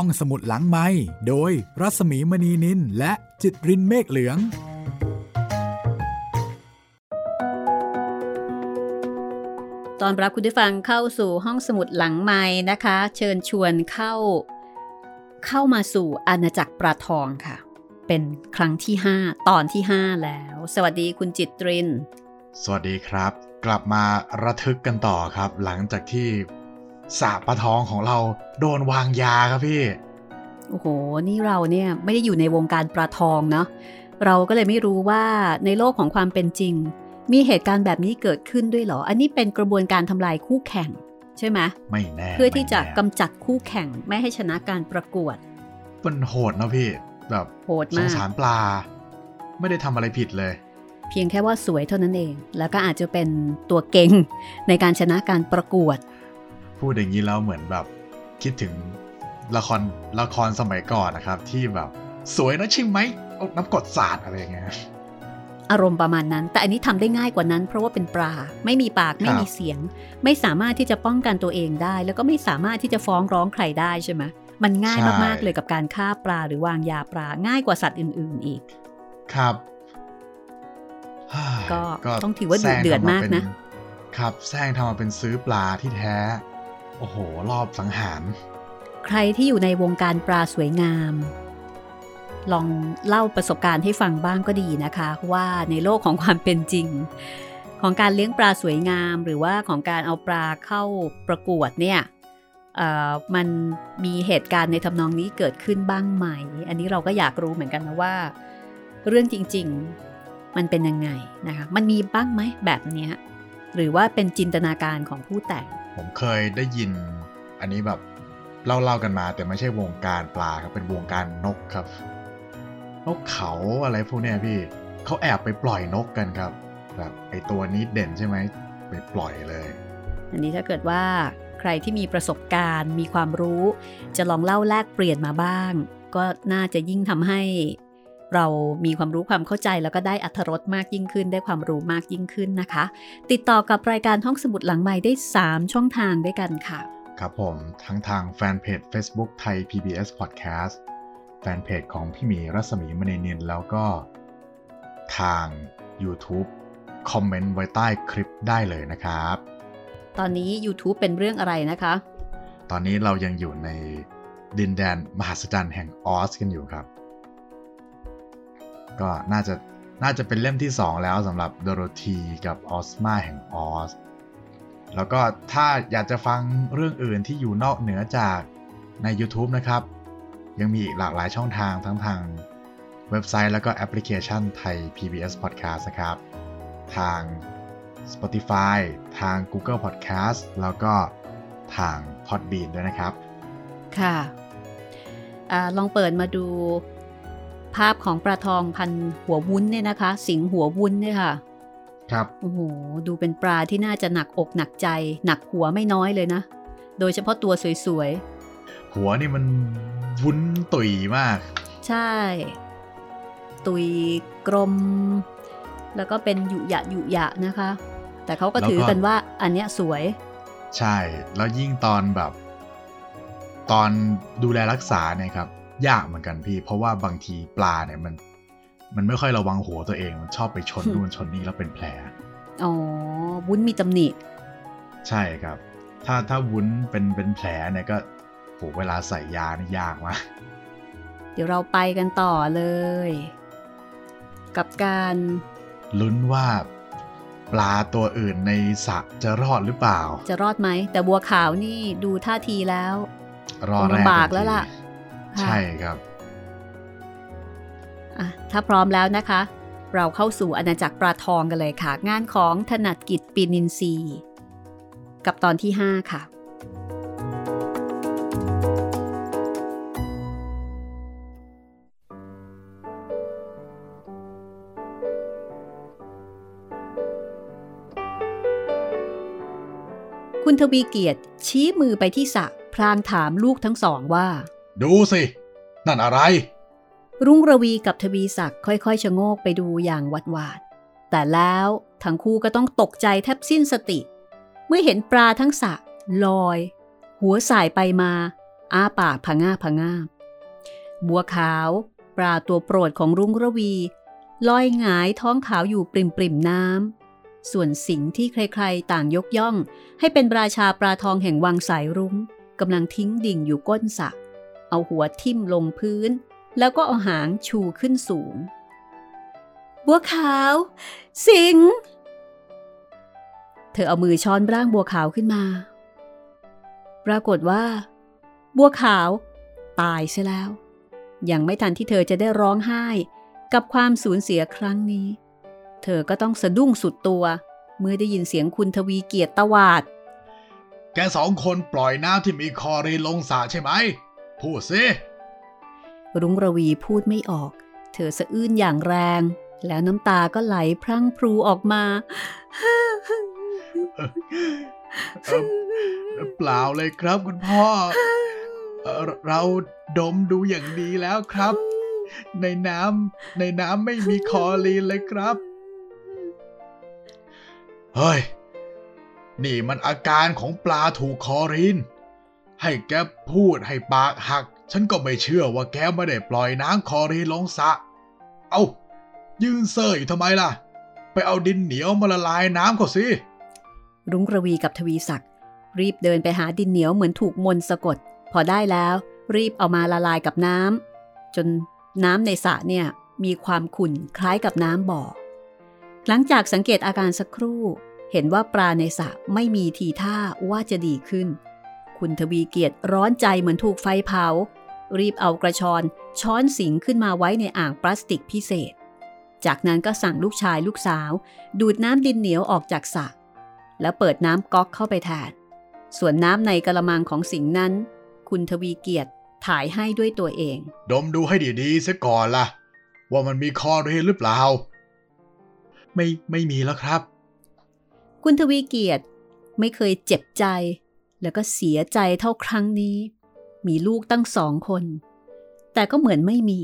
ห้องสมุดหลังไม้โดยรัสมีมณีนินและจิตรินเมฆเหลือง ตอนรับคุณผู้ฟังเข้าสู่ห้องสมุดหลังไม้นะคะ เชิญชวนเข้า เข้ามาสู่อาณาจักรปลาทองค่ะ เป็นครั้งที่ 5 ตอนที่ 5 แล้ว สวัสดีคุณจิตริน สวัสดีครับ กลับมาระทึกกันต่อครับ หลังจากที่ สาปลาทองของเราโดนวางยาครับพี่ โอ้โห นี่เราเนี่ยไม่ได้อยู่ในวงการปลาทองเนาะ เราก็เลยไม่รู้ว่าในโลกของความเป็นจริง มีเหตุการณ์แบบนี้เกิดขึ้นด้วยเหรอ อันนี้เป็นกระบวนการทำลายคู่แข่ง ใช่ไหมไม่แน่ เพื่อที่จะไม่แน่กำจัดคู่แข่งไม่ให้ชนะการประกวด มันโหดนะพี่ แบบโหดสมางกสารปลา ไม่ได้ทำอะไรผิดเลยเพียงแค่ว่าสวยเท่านั้นเอง แล้วก็อาจจะเป็นตัวเก่งในการชนะการประกวด พูดอย่างนี้แล้วเหมือนแบบคิดถึงละครละครสมัยก่อนนะครับ ที่แบบ สวยนะใช่ไหมเอาน้ำกรดสาดอะไรอย่างเงี้ยอารมณ์ประมาณนั้น แต่อันนี้ทำได้ง่ายกว่านั้น เพราะว่าเป็นปลาไม่มีปากไม่มีเสียง ไม่สามารถที่จะป้องกันตัวเองได้ แล้วก็ไม่สามารถที่จะฟ้องร้องใครได้ใช่ไหมมันง่ายมากๆเลยกับการฆ่าปลาหรือวางยาปลาง่ายกว่าสัตว์อื่น ๆอีก ครับก็ต้องถือว่าดุเดือดมากนะครับแซงทำมาเป็นซื้อปลาที่แท้ โอ้โห รอบสังหาร ใครที่อยู่ในวงการปลาสวยงาม ลองเล่าประสบการณ์ให้ฟังบ้างก็ดีนะคะ ว่าในโลกของความเป็นจริง ของการเลี้ยงปลาสวยงาม หรือว่าของการเอาปลาเข้าประกวดเนี่ยมันมีเหตุการณ์ในทำนองนี้เกิดขึ้นบ้างไหม อันนี้เราก็อยากรู้เหมือนกันนะว่า เรื่องจริง ๆ มันเป็นยังไงนะคะ มันมีบ้างไหมแบบนี้ หรือว่าเป็นจินตนาการของผู้แต่ง ผมเคยได้ยินอันนี้แบบเล่าๆกันมา แต่ไม่ใช่วงการปลาครับเป็นวงการนกครับ นกเขาอะไรพวกเนี้ยพี่เขาแอบไปปล่อยนกกันครับ แบบไอตัวนี้เด่นใช่ไหมไปปล่อยเลย อันนี้ถ้าเกิดว่าใครที่มีประสบการณ์มีความรู้ จะลองเล่าแลกเปลี่ยนมาบ้าง ก็น่าจะยิ่งทำให้ เรามีความรู้ความเข้าใจแล้วก็ได้อัธรสมากยิ่งขึ้น ได้ความรู้มากยิ่งขึ้นนะคะ ติดต่อกับรายการห้องสมุดหลังใหม่ได้ 3 ช่องทางด้วยกันค่ะ ครับผมทั้งทางแฟนเพจ Facebook ไทย PBS Podcast แฟนเพจของพี่หมีรัศมีมณีนินแล้วก็ทาง YouTube คอมเมนต์ไว้ใต้คลิปได้เลยนะครับ ตอนนี้ YouTube เป็นเรื่องอะไรนะคะ ตอนนี้เรายังอยู่ในดินแดนมหัศจรรย์แห่งออสกันอยู่ครับ ก็น่าจะน่าจะเป็นเล่มที่ 2 แล้วสำหรับโดโรธีกับออสมาแห่งออส แล้วก็ถ้าอยากจะฟังเรื่องอื่นที่อยู่นอกเหนือจากใน YouTube นะครับ ยังมีอีกหลากหลายช่องทางทั้งทางเว็บไซต์แล้วก็แอปพลิเคชันไทย PBS Podcast นะครับ ทาง Spotify ทาง Google Podcast แล้วก็ทาง Podbean ด้วยนะครับ ค่ะอาลองเปิดมาดู ภาพของปลาทองพันหัววุ้นเนี่ยนะคะ สิงหัววุ้นเนี่ยค่ะ ครับโอ้โหดูเป็นปลาที่น่าจะหนักอกหนักใจ หนักหัวไม่น้อยเลยนะ โดยเฉพาะตัวสวยหัวนี่มันวุ้นตุยมากๆใช่ ตุยกลม แล้วก็เป็นหยุยะหยุยะนะคะ แต่เขาก็แล้วก็ถือกันว่าอันเนี้ยสวย ใช่แล้วยิ่งตอนแบบ ตอนดูแลรักษาเนี่ยครับ ยากเหมือนกันพี่ เพราะว่าบางทีปลาเนี่ยมัน มันไม่ค่อยระวังหัวตัวเองมันชอบไปชนนู่นชนนี่แล้วเป็นแผล อ๋อ วุ้นมีตำหนิ ใช่ครับ ถ้าถ้าวุ้นเป็นเป็นแผลเนี่ยก็โหเวลาใส่ยานี่ยากมากเดี๋ยวเราไปกันต่อเลย กับการลุ้นว่าปลาตัวอื่นในสระจะรอดหรือเปล่า จะรอดไหม แต่บัวขาวนี่ดูท่าทีแล้วรอดคงแรกลำบากทันทีแล้วล่ะค่ะ ใช่ครับอะถ้าพร้อมแล้วนะคะ เราเข้าสู่อาณาจักรปลาทองกันเลยค่ะ งานของถนัดกิจปีนินทรีย์กับตอนที่ 5 ค่ะ คุณทวีเกียรติชี้มือไปที่สระพลางถามลูกทั้งสองว่า ดูสิ นั่นอะไร รุ่งระวีกับทวีศักดิ์ค่อยๆ ชะโงกไปดูอย่างหวัดหวาดแต่แล้วทั้งคู่ก็ต้องตกใจแทบสิ้นสติ เมื่อเห็นปลาทั้งสระลอย หัวสายไปมา อ้าปากพะง่าพะง่าบัวขาว ปลาตัวโปรดของรุ้งระวี ลอยหงายท้องขาวอยู่ปริมปริมน้ำส่วนสิงที่ใครๆ ต่างยกย่อง ให้เป็นราชาปลาทองแห่งวังสายรุ้งกำลังทิ้งดิ่งอยู่ก้นสระ เอาหัวทิ่มลงพื้น แล้วก็เอาหางชูขึ้นสูง บัวขาว สิง เธอเอามือช้อนร่างบัวขาวขึ้นมา ปรากฏว่า บัวขาวตายเสียแล้ว ยังไม่ทันที่เธอจะได้ร้องไห้กับความสูญเสียครั้งนี้ เธอก็ต้องสะดุ้งสุดตัว เมื่อได้ยินเสียงคุณทวีเกียรติตวาด แกสองคนปล่อยน้ำที่มีคอรีนลงสระใช่ไหม พูดสิรุ้งระวีพูดไม่ออก เธอสะอื้นอย่างแรง แล้วน้ำตาก็ไหลพรั่งพรูออกมาเอ่อเปล่าเลยครับคุณพ่อเอ่อ เราดมดูอย่างดีแล้วครับ ในน้ำในน้ำไม่มีคอรีนเลยครับ เฮ้ย นี่มันอาการของปลาถูกคอรีน ให้แกพูดให้ปากหัก ฉันก็ไม่เชื่อว่าแกไม่ได้ปล่อยน้ำคอรีลงสระเอายืนเซ่ออยู่ทำไมล่ะ ไปเอาดินเหนียวมาละลายน้ำเขาสิ รุ้งระวีกับทวีศักดิ์รีบเดินไปหาดินเหนียวเหมือนถูกมนต์สะกด พอได้แล้ว รีบเอามาละลายกับน้ำจนน้ำในสระเนี่ยมีความขุ่นคล้ายกับน้ำบ่อ หลังจากสังเกตอาการสักครู่ เห็นว่าปลาในสระไม่มีทีท่าว่าจะดีขึ้น คุณทวีเกียรติร้อนใจเหมือนถูกไฟเผา รีบเอากระชอนช้อนสิงขึ้นมาไว้ในอ่างพลาสติกพิเศษ จากนั้นก็สั่งลูกชายลูกสาว ดูดน้ำดินเหนียวออกจากสระแล้วเปิดน้ำก๊อกเข้าไปแทน ส่วนน้ำในกระมังของสิงห์นั้น คุณทวีเกียรติถ่ายให้ด้วยตัวเอง ดมดูให้ดีๆเสียก่อนล่ะ ว่ามันมีคอรีนหรือเปล่า ไม่ไม่มีแล้วครับ คุณทวีเกียรติไม่เคยเจ็บใจ แล้วก็เสียใจเท่าครั้งนี้ มีลูกตั้งสองคน แต่ก็เหมือนไม่มี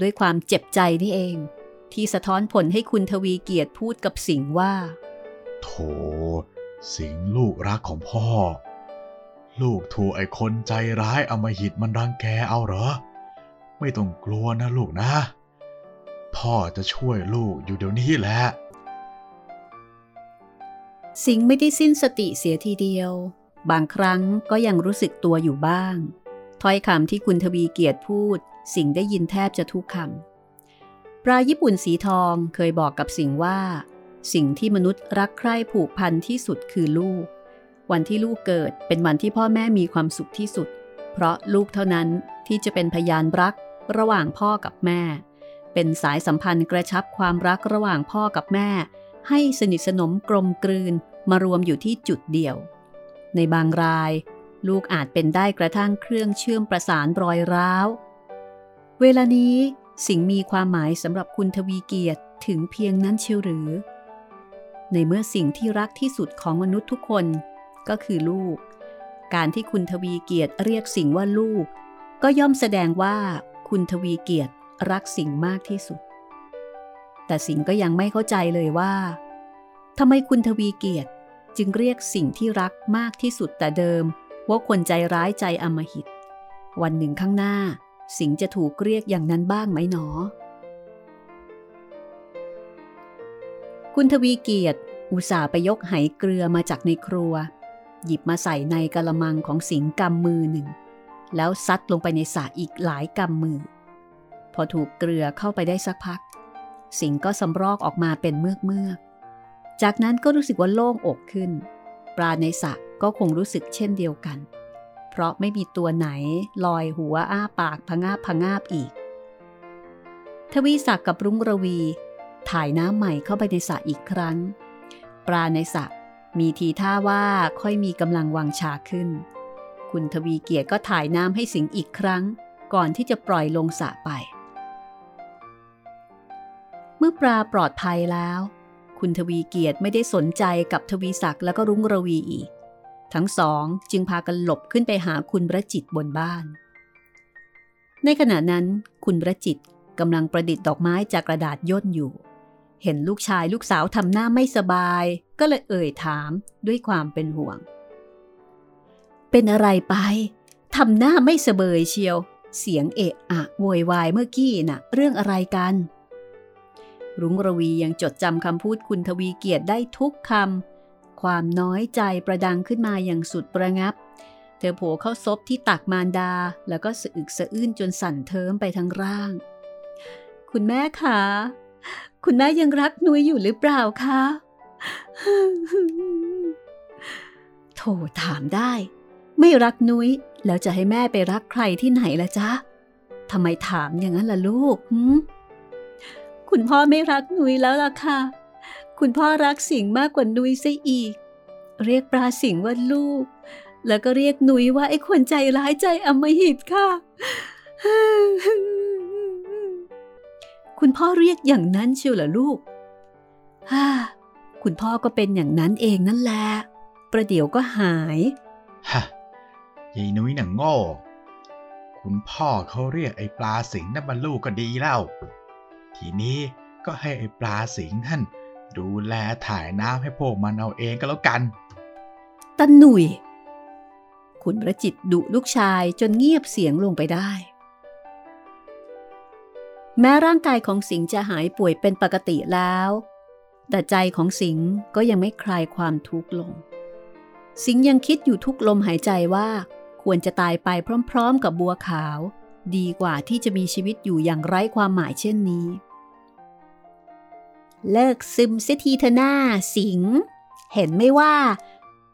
ด้วยความเจ็บใจนี่เอง ที่สะท้อนผลให้คุณทวีเกียรติพูดกับสิงห์ว่า โถ สิงห์ลูกรักของพ่อ ลูกถูกไอ้คนใจร้ายอำมหิตมันรังแกเอาเหรอ ไม่ต้องกลัวนะลูกนะ พ่อจะช่วยลูกอยู่เดี๋ยวนี้แหละสิงห์ไม่ได้สิ้นสติเสียทีเดียว บางครั้งก็ยังรู้สึกตัวอยู่บ้าง ถ้อยคำที่คุณทวีเกียรติพูด สิงได้ยินแทบจะทุกคำปลาญี่ปุ่นสีทองเคยบอกกับสิงว่า สิ่งที่มนุษย์รักใคร่ผูกพันที่สุดคือลูก วันที่ลูกเกิดเป็นวันที่พ่อแม่มีความสุขที่สุด เพราะลูกเท่านั้นที่จะเป็นพยานรักระหว่างพ่อกับแม่ เป็นสายสัมพันธ์กระชับความรักระหว่างพ่อกับแม่ ให้สนิทสนมกลมกลืนมารวมอยู่ที่จุดเดียว ในบางราย ลูกอาจเป็นได้กระทั่งเครื่องเชื่อมประสานรอยร้าว เวลานี้สิ่งมีความหมายสำหรับคุณทวีเกียรติถึงเพียงนั้นเชียวหรือ ในเมื่อสิ่งที่รักที่สุดของมนุษย์ทุกคนก็คือลูก การที่คุณทวีเกียรติเรียกสิ่งว่าลูก ก็ย่อมแสดงว่าคุณทวีเกียรติรักสิ่งมากที่สุด แต่สิ่งก็ยังไม่เข้าใจเลยว่าทำไมคุณทวีเกียรติ จึงเรียกสิ่งที่รักมากที่สุดแต่เดิม ว่าคนใจร้ายใจอมหิต วันหนึ่งข้างหน้า สิงจะถูกเรียกอย่างนั้นบ้างไหมหนอ คุณทวีเกียรติ อุตส่าห์ไปยกไหเกลือมาจากในครัว หยิบมาใส่ในกะละมังของสิงกำมือหนึ่ง แล้วซัดลงไปในสระอีกหลายกำมือ พอถูกเกลือเข้าไปได้สักพัก สิงก็สำรอกออกมาเป็นเมือกเมือก จากนั้นก็รู้สึกว่าโล่งอกขึ้น ปลาในสระก็คงรู้สึกเช่นเดียวกัน เพราะไม่มีตัวไหนลอยหัวอ้าปากพงาบพงาบอีก ทวีศักดิ์กับรุ้งระวี ถ่ายน้ำใหม่เข้าไปในสระอีกครั้ง ปลาในสระมีทีท่าว่าค่อยมีกำลังวังชาขึ้น คุณทวีเกียรติก็ถ่ายน้ำให้สิงอีกครั้ง ก่อนที่จะปล่อยลงสระไป เมื่อปลาปลอดภัยแล้ว คุณทวีเกียรติไม่ได้สนใจกับทวีศักดิ์แล้วก็รุ้งระวีอีก ทั้งสองจึงพากันหลบขึ้นไปหาคุณประจิตบนบ้าน ในขณะนั้น คุณประจิตกำลังประดิษฐ์ดอกไม้จากกระดาษย่นอยู่ เห็นลูกชายลูกสาวทำหน้าไม่สบาย ก็เลยเอ่ยถามด้วยความเป็นห่วง เป็นอะไรไปทำหน้าไม่เสบยเชียว เสียงเอะอะโวยวายเมื่อกี้น่ะ เรื่องอะไรกัน รุ้งระวียังจดจำคำพูดคุณทวีเกียรติได้ทุกคำ ความน้อยใจประดังขึ้นมาอย่างสุดประงับ เธอโผล่เข้าซบที่ตักมารดา แล้วก็สะอึกสะอื้นจนสั่นเทิมไปทั้งร่าง คุณแม่คะ คุณแม่ยังรักนุ้ยอยู่หรือเปล่าคะโถถามได้ ไม่รักนุ้ย แล้วจะให้แม่ไปรักใครที่ไหนละจ๊ะทำไมถามอย่างนั้นล่ะลูกหื คุณพ่อไม่รักนุ้ยแล้วล่ะค่ะ คุณพ่อรักสิงมากกว่านุ้ยซะอีก เรียกปลาสิงว่าลูก แล้วก็เรียกนุ้ยว่าไอ้คนใจร้ายใจอมหิตค่ะ คุณพ่อเรียกอย่างนั้นเชียวเหรอลูกฮ่าคุณพ่อก็เป็นอย่างนั้นเองนั่นแหละ ประเดี๋ยวก็หายฮะยายนุ้ยหนังโง่ คุณพ่อเขาเรียกไอ้ปลาสิงนั่นมาลูกก็ดีแล้ว ทีนี้ก็ให้ไอ้ปลาสิงท่านดูแลถ่ายน้ำให้พวกมันเอาเองก็แล้วกันตาหนุ่ย คุณประจิตดุลูกชายจนเงียบเสียงลงไปได้ แม้ร่างกายของสิงห์จะหายป่วยเป็นปกติแล้ว แต่ใจของสิงห์ก็ยังไม่คลายความทุกข์ลง สิงห์ยังคิดอยู่ทุกลมหายใจว่าควรจะตายไปพร้อม ๆ กับบัวขาว ดีกว่าที่จะมีชีวิตอยู่อย่างไร้ความหมายเช่นนี้ เลิกซึมเสียทีเถอหน้าสิง เห็นไม่ว่า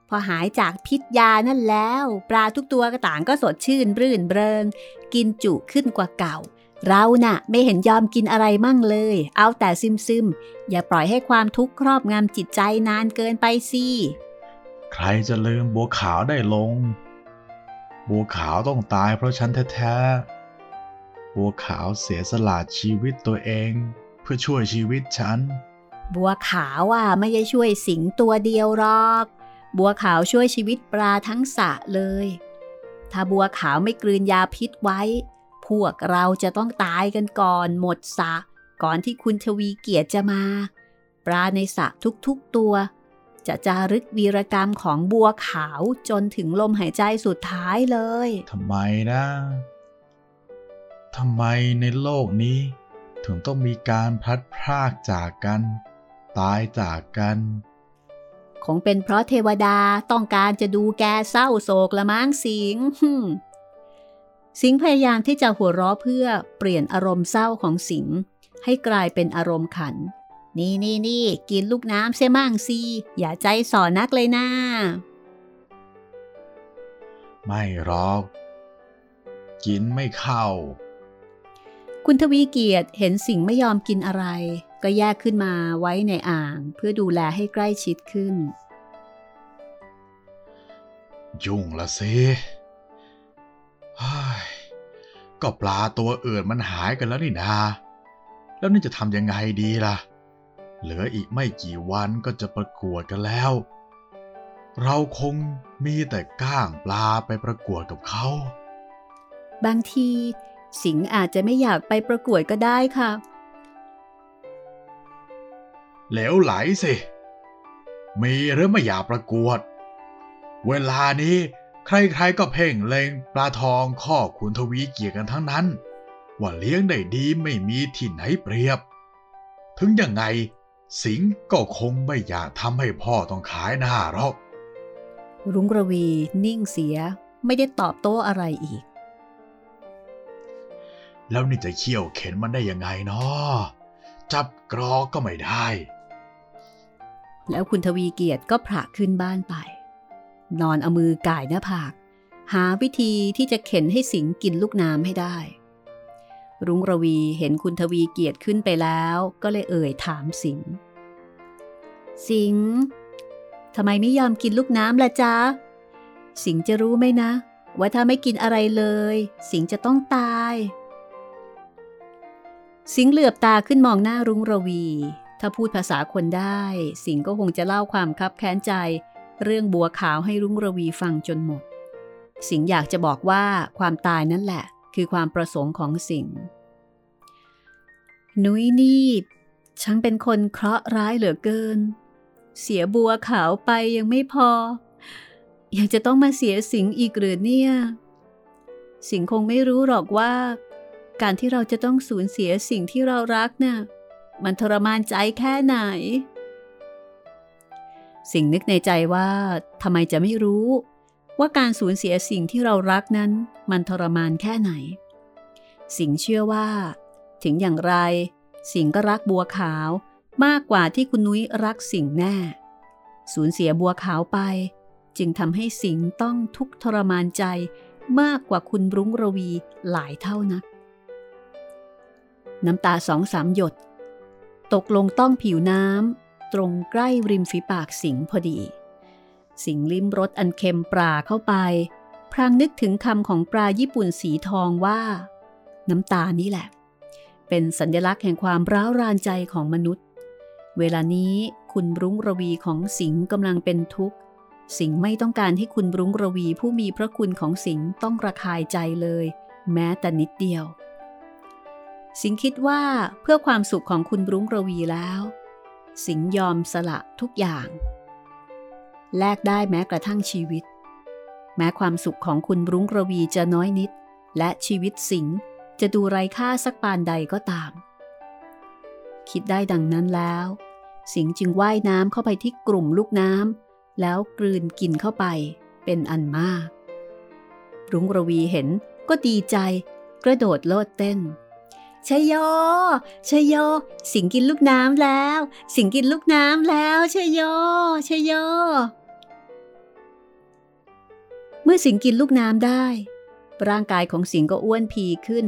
พอหายจากพิษยานั่นแล้ว ปลาทุกตัวก็ต่างก็สดชื่นรื่นเริง กินจุขึ้นกว่าเก่า เราน่ะไม่เห็นยอมกินอะไรมั่งเลย เอาแต่ซึมซึมอย่าปล่อยให้ความทุกข์ครอบงำจิตใจนานเกินไปสิใครจะลืมบัวขาวได้ลง บัวขาวต้องตายเพราะฉันแท้ๆบัวขาวเสียสละชีวิตตัวเอง เพื่อช่วยชีวิตฉัน บัวขาวอะไม่ได้ช่วยสิงตัวเดียวหรอก บัวขาวช่วยชีวิตปลาทั้งสระเลย ถ้าบัวขาวไม่กลืนยาพิษไว้ พวกเราจะต้องตายกันก่อนหมดสระก่อนที่คุณทวีเกียรติจะมา ปลาในสระทุกๆตัว จะจารึกวีรกรรมของบัวขาวจนถึงลมหายใจสุดท้ายเลยทำไมนะทำไมในโลกนี้ ถึงต้องมีการพลัดพรากจากกัน ตายจากกัน คงเป็นเพราะเทวดาต้องการจะดูแกเศร้าโศกละมั้งสิงห์ฮึ่มสิงห์พยายามที่จะหัวเราะเพื่อเปลี่ยนอารมณ์เศร้าของสิงห์ให้กลายเป็นอารมณ์ขัน นี่นี่นี่กินลูกน้ำเสียมั่งสิอย่าใจสอนนักเลยนะไม่หรอก กินไม่เข้า คุณทวีเกียรติเห็นสิงห์ไม่ยอมกินอะไร ก็แยกขึ้นมาไว้ในอ่างเพื่อดูแลให้ใกล้ชิดขึ้น ยุ่งละสิเฮ้ยก็ปลาตัวอื่นมันหายกันแล้วนี่นา แล้วนี่จะทำยังไงดีล่ะ เหลืออีกไม่กี่วันก็จะประกวดกันแล้ว เราคงมีแต่ก้างปลาไปประกวดกับเขา บางที สิงห์อาจจะไม่อยากไปประกวดก็ได้ค่ะเหลวไหลสิ มีหรือไม่อยากประกวด เวลานี้ใครๆก็เพ่งเล็งปลาทองข้อขุนทวีเกียรติกันทั้งนั้น ว่าเลี้ยงได้ดีไม่มีที่ไหนเปรียบ ถึงยังไงสิงห์ก็คงไม่อยากทำให้พ่อต้องขายหน้าหรอก รุ้งระวีนิ่งเสียไม่ได้ตอบโต้อะไรอีก แล้วนี่จะเขี่ยวเข็นมันได้ยังไงเนาะจับกรอกก็ไม่ได้ แล้วคุณทวีเกียรติก็ผละขึ้นบ้านไป นอนเอามือก่ายหน้าผาก หาวิธีที่จะเข็นให้สิงกินลูกน้ำให้ได้ รุ้งระวีเห็นคุณทวีเกียรติขึ้นไปแล้วก็เลยเอ่ยถามสิงสิงทำไมไม่ยอมกินลูกน้ำล่ะจ๊ะ สิงจะรู้ไหมนะ ว่าถ้าไม่กินอะไรเลย สิงจะต้องตาย สิงเหลือบตาขึ้นมองหน้ารุ้งระวี ถ้าพูดภาษาคนได้ สิงก็คงจะเล่าความคับแค้นใจ เรื่องบัวขาวให้รุ้งระวีฟังจนหมด สิงอยากจะบอกว่าความตายนั่นแหละ คือความประสงค์ของสิงหนุ้ยนี่ช่างเป็นคนเคราะห์ร้ายเหลือเกิน เสียบัวขาวไปยังไม่พอ ยังจะต้องมาเสียสิงอีกหรือเนี่ย สิงคงไม่รู้หรอกว่า การที่เราจะต้องสูญเสียสิ่งที่เรารักนะ่ะมันทรมานใจแค่ไหน สิ่งนึกในใจว่าทำไมจะไม่รู้ ว่าการสูญเสียสิ่งที่เรารักนั้น มันทรมานแค่ไหน สิ่งเชื่อว่า ถึงอย่างไร สิ่งก็รักบัวขาวมากกว่าที่คุณนุ้ยรักสิ่งแน่ สูญเสียบัวขาวไป จึงทำให้สิงต้องทุกทรมานใจมากกว่าคุณรุ้งระวีหลายเท่านัก น้ำตาสองสามหยด ตกลงต้องผิวน้ำตรงใกล้ริมฝีปากสิงพอดี สิงลิ้มรสอันเค็มปลาเข้าไป พรางนึกถึงคำของปลาญี่ปุ่นสีทองว่า น้ำตานี่แหละ เป็นสัญลักษณ์แห่งความร้าวรานใจของมนุษย์ เวลานี้คุณรุ้งระวีของสิงกำลังเป็นทุกข์สิงไม่ต้องการให้คุณรุ้งระวีผู้มีพระคุณของสิงต้องระคายใจเลย แม้แต่นิดเดียว สิงคิดว่าเพื่อความสุขของคุณรุ้งระวีแล้ว สิงยอมสละทุกอย่าง แลกได้แม้กระทั่งชีวิต แม้ความสุขของคุณรุ้งระวีจะน้อยนิด และชีวิตสิงจะดูไร้ค่าสักปานใดก็ตาม คิดได้ดังนั้นแล้ว สิงจึงว่ายน้ำเข้าไปที่กลุ่มลูกน้ำแล้วกลืนกินเข้าไปเป็นอันมาก รุ้งระวีเห็นก็ดีใจกระโดดโลดเต้น ชยโยชยโย สิงกินลูกน้ำแล้ว สิงกินลูกน้ำแล้วชยโยชยโย เมื่อสิงกินลูกน้ำได้ ร่างกายของสิงก็อ้วนพีขึ้น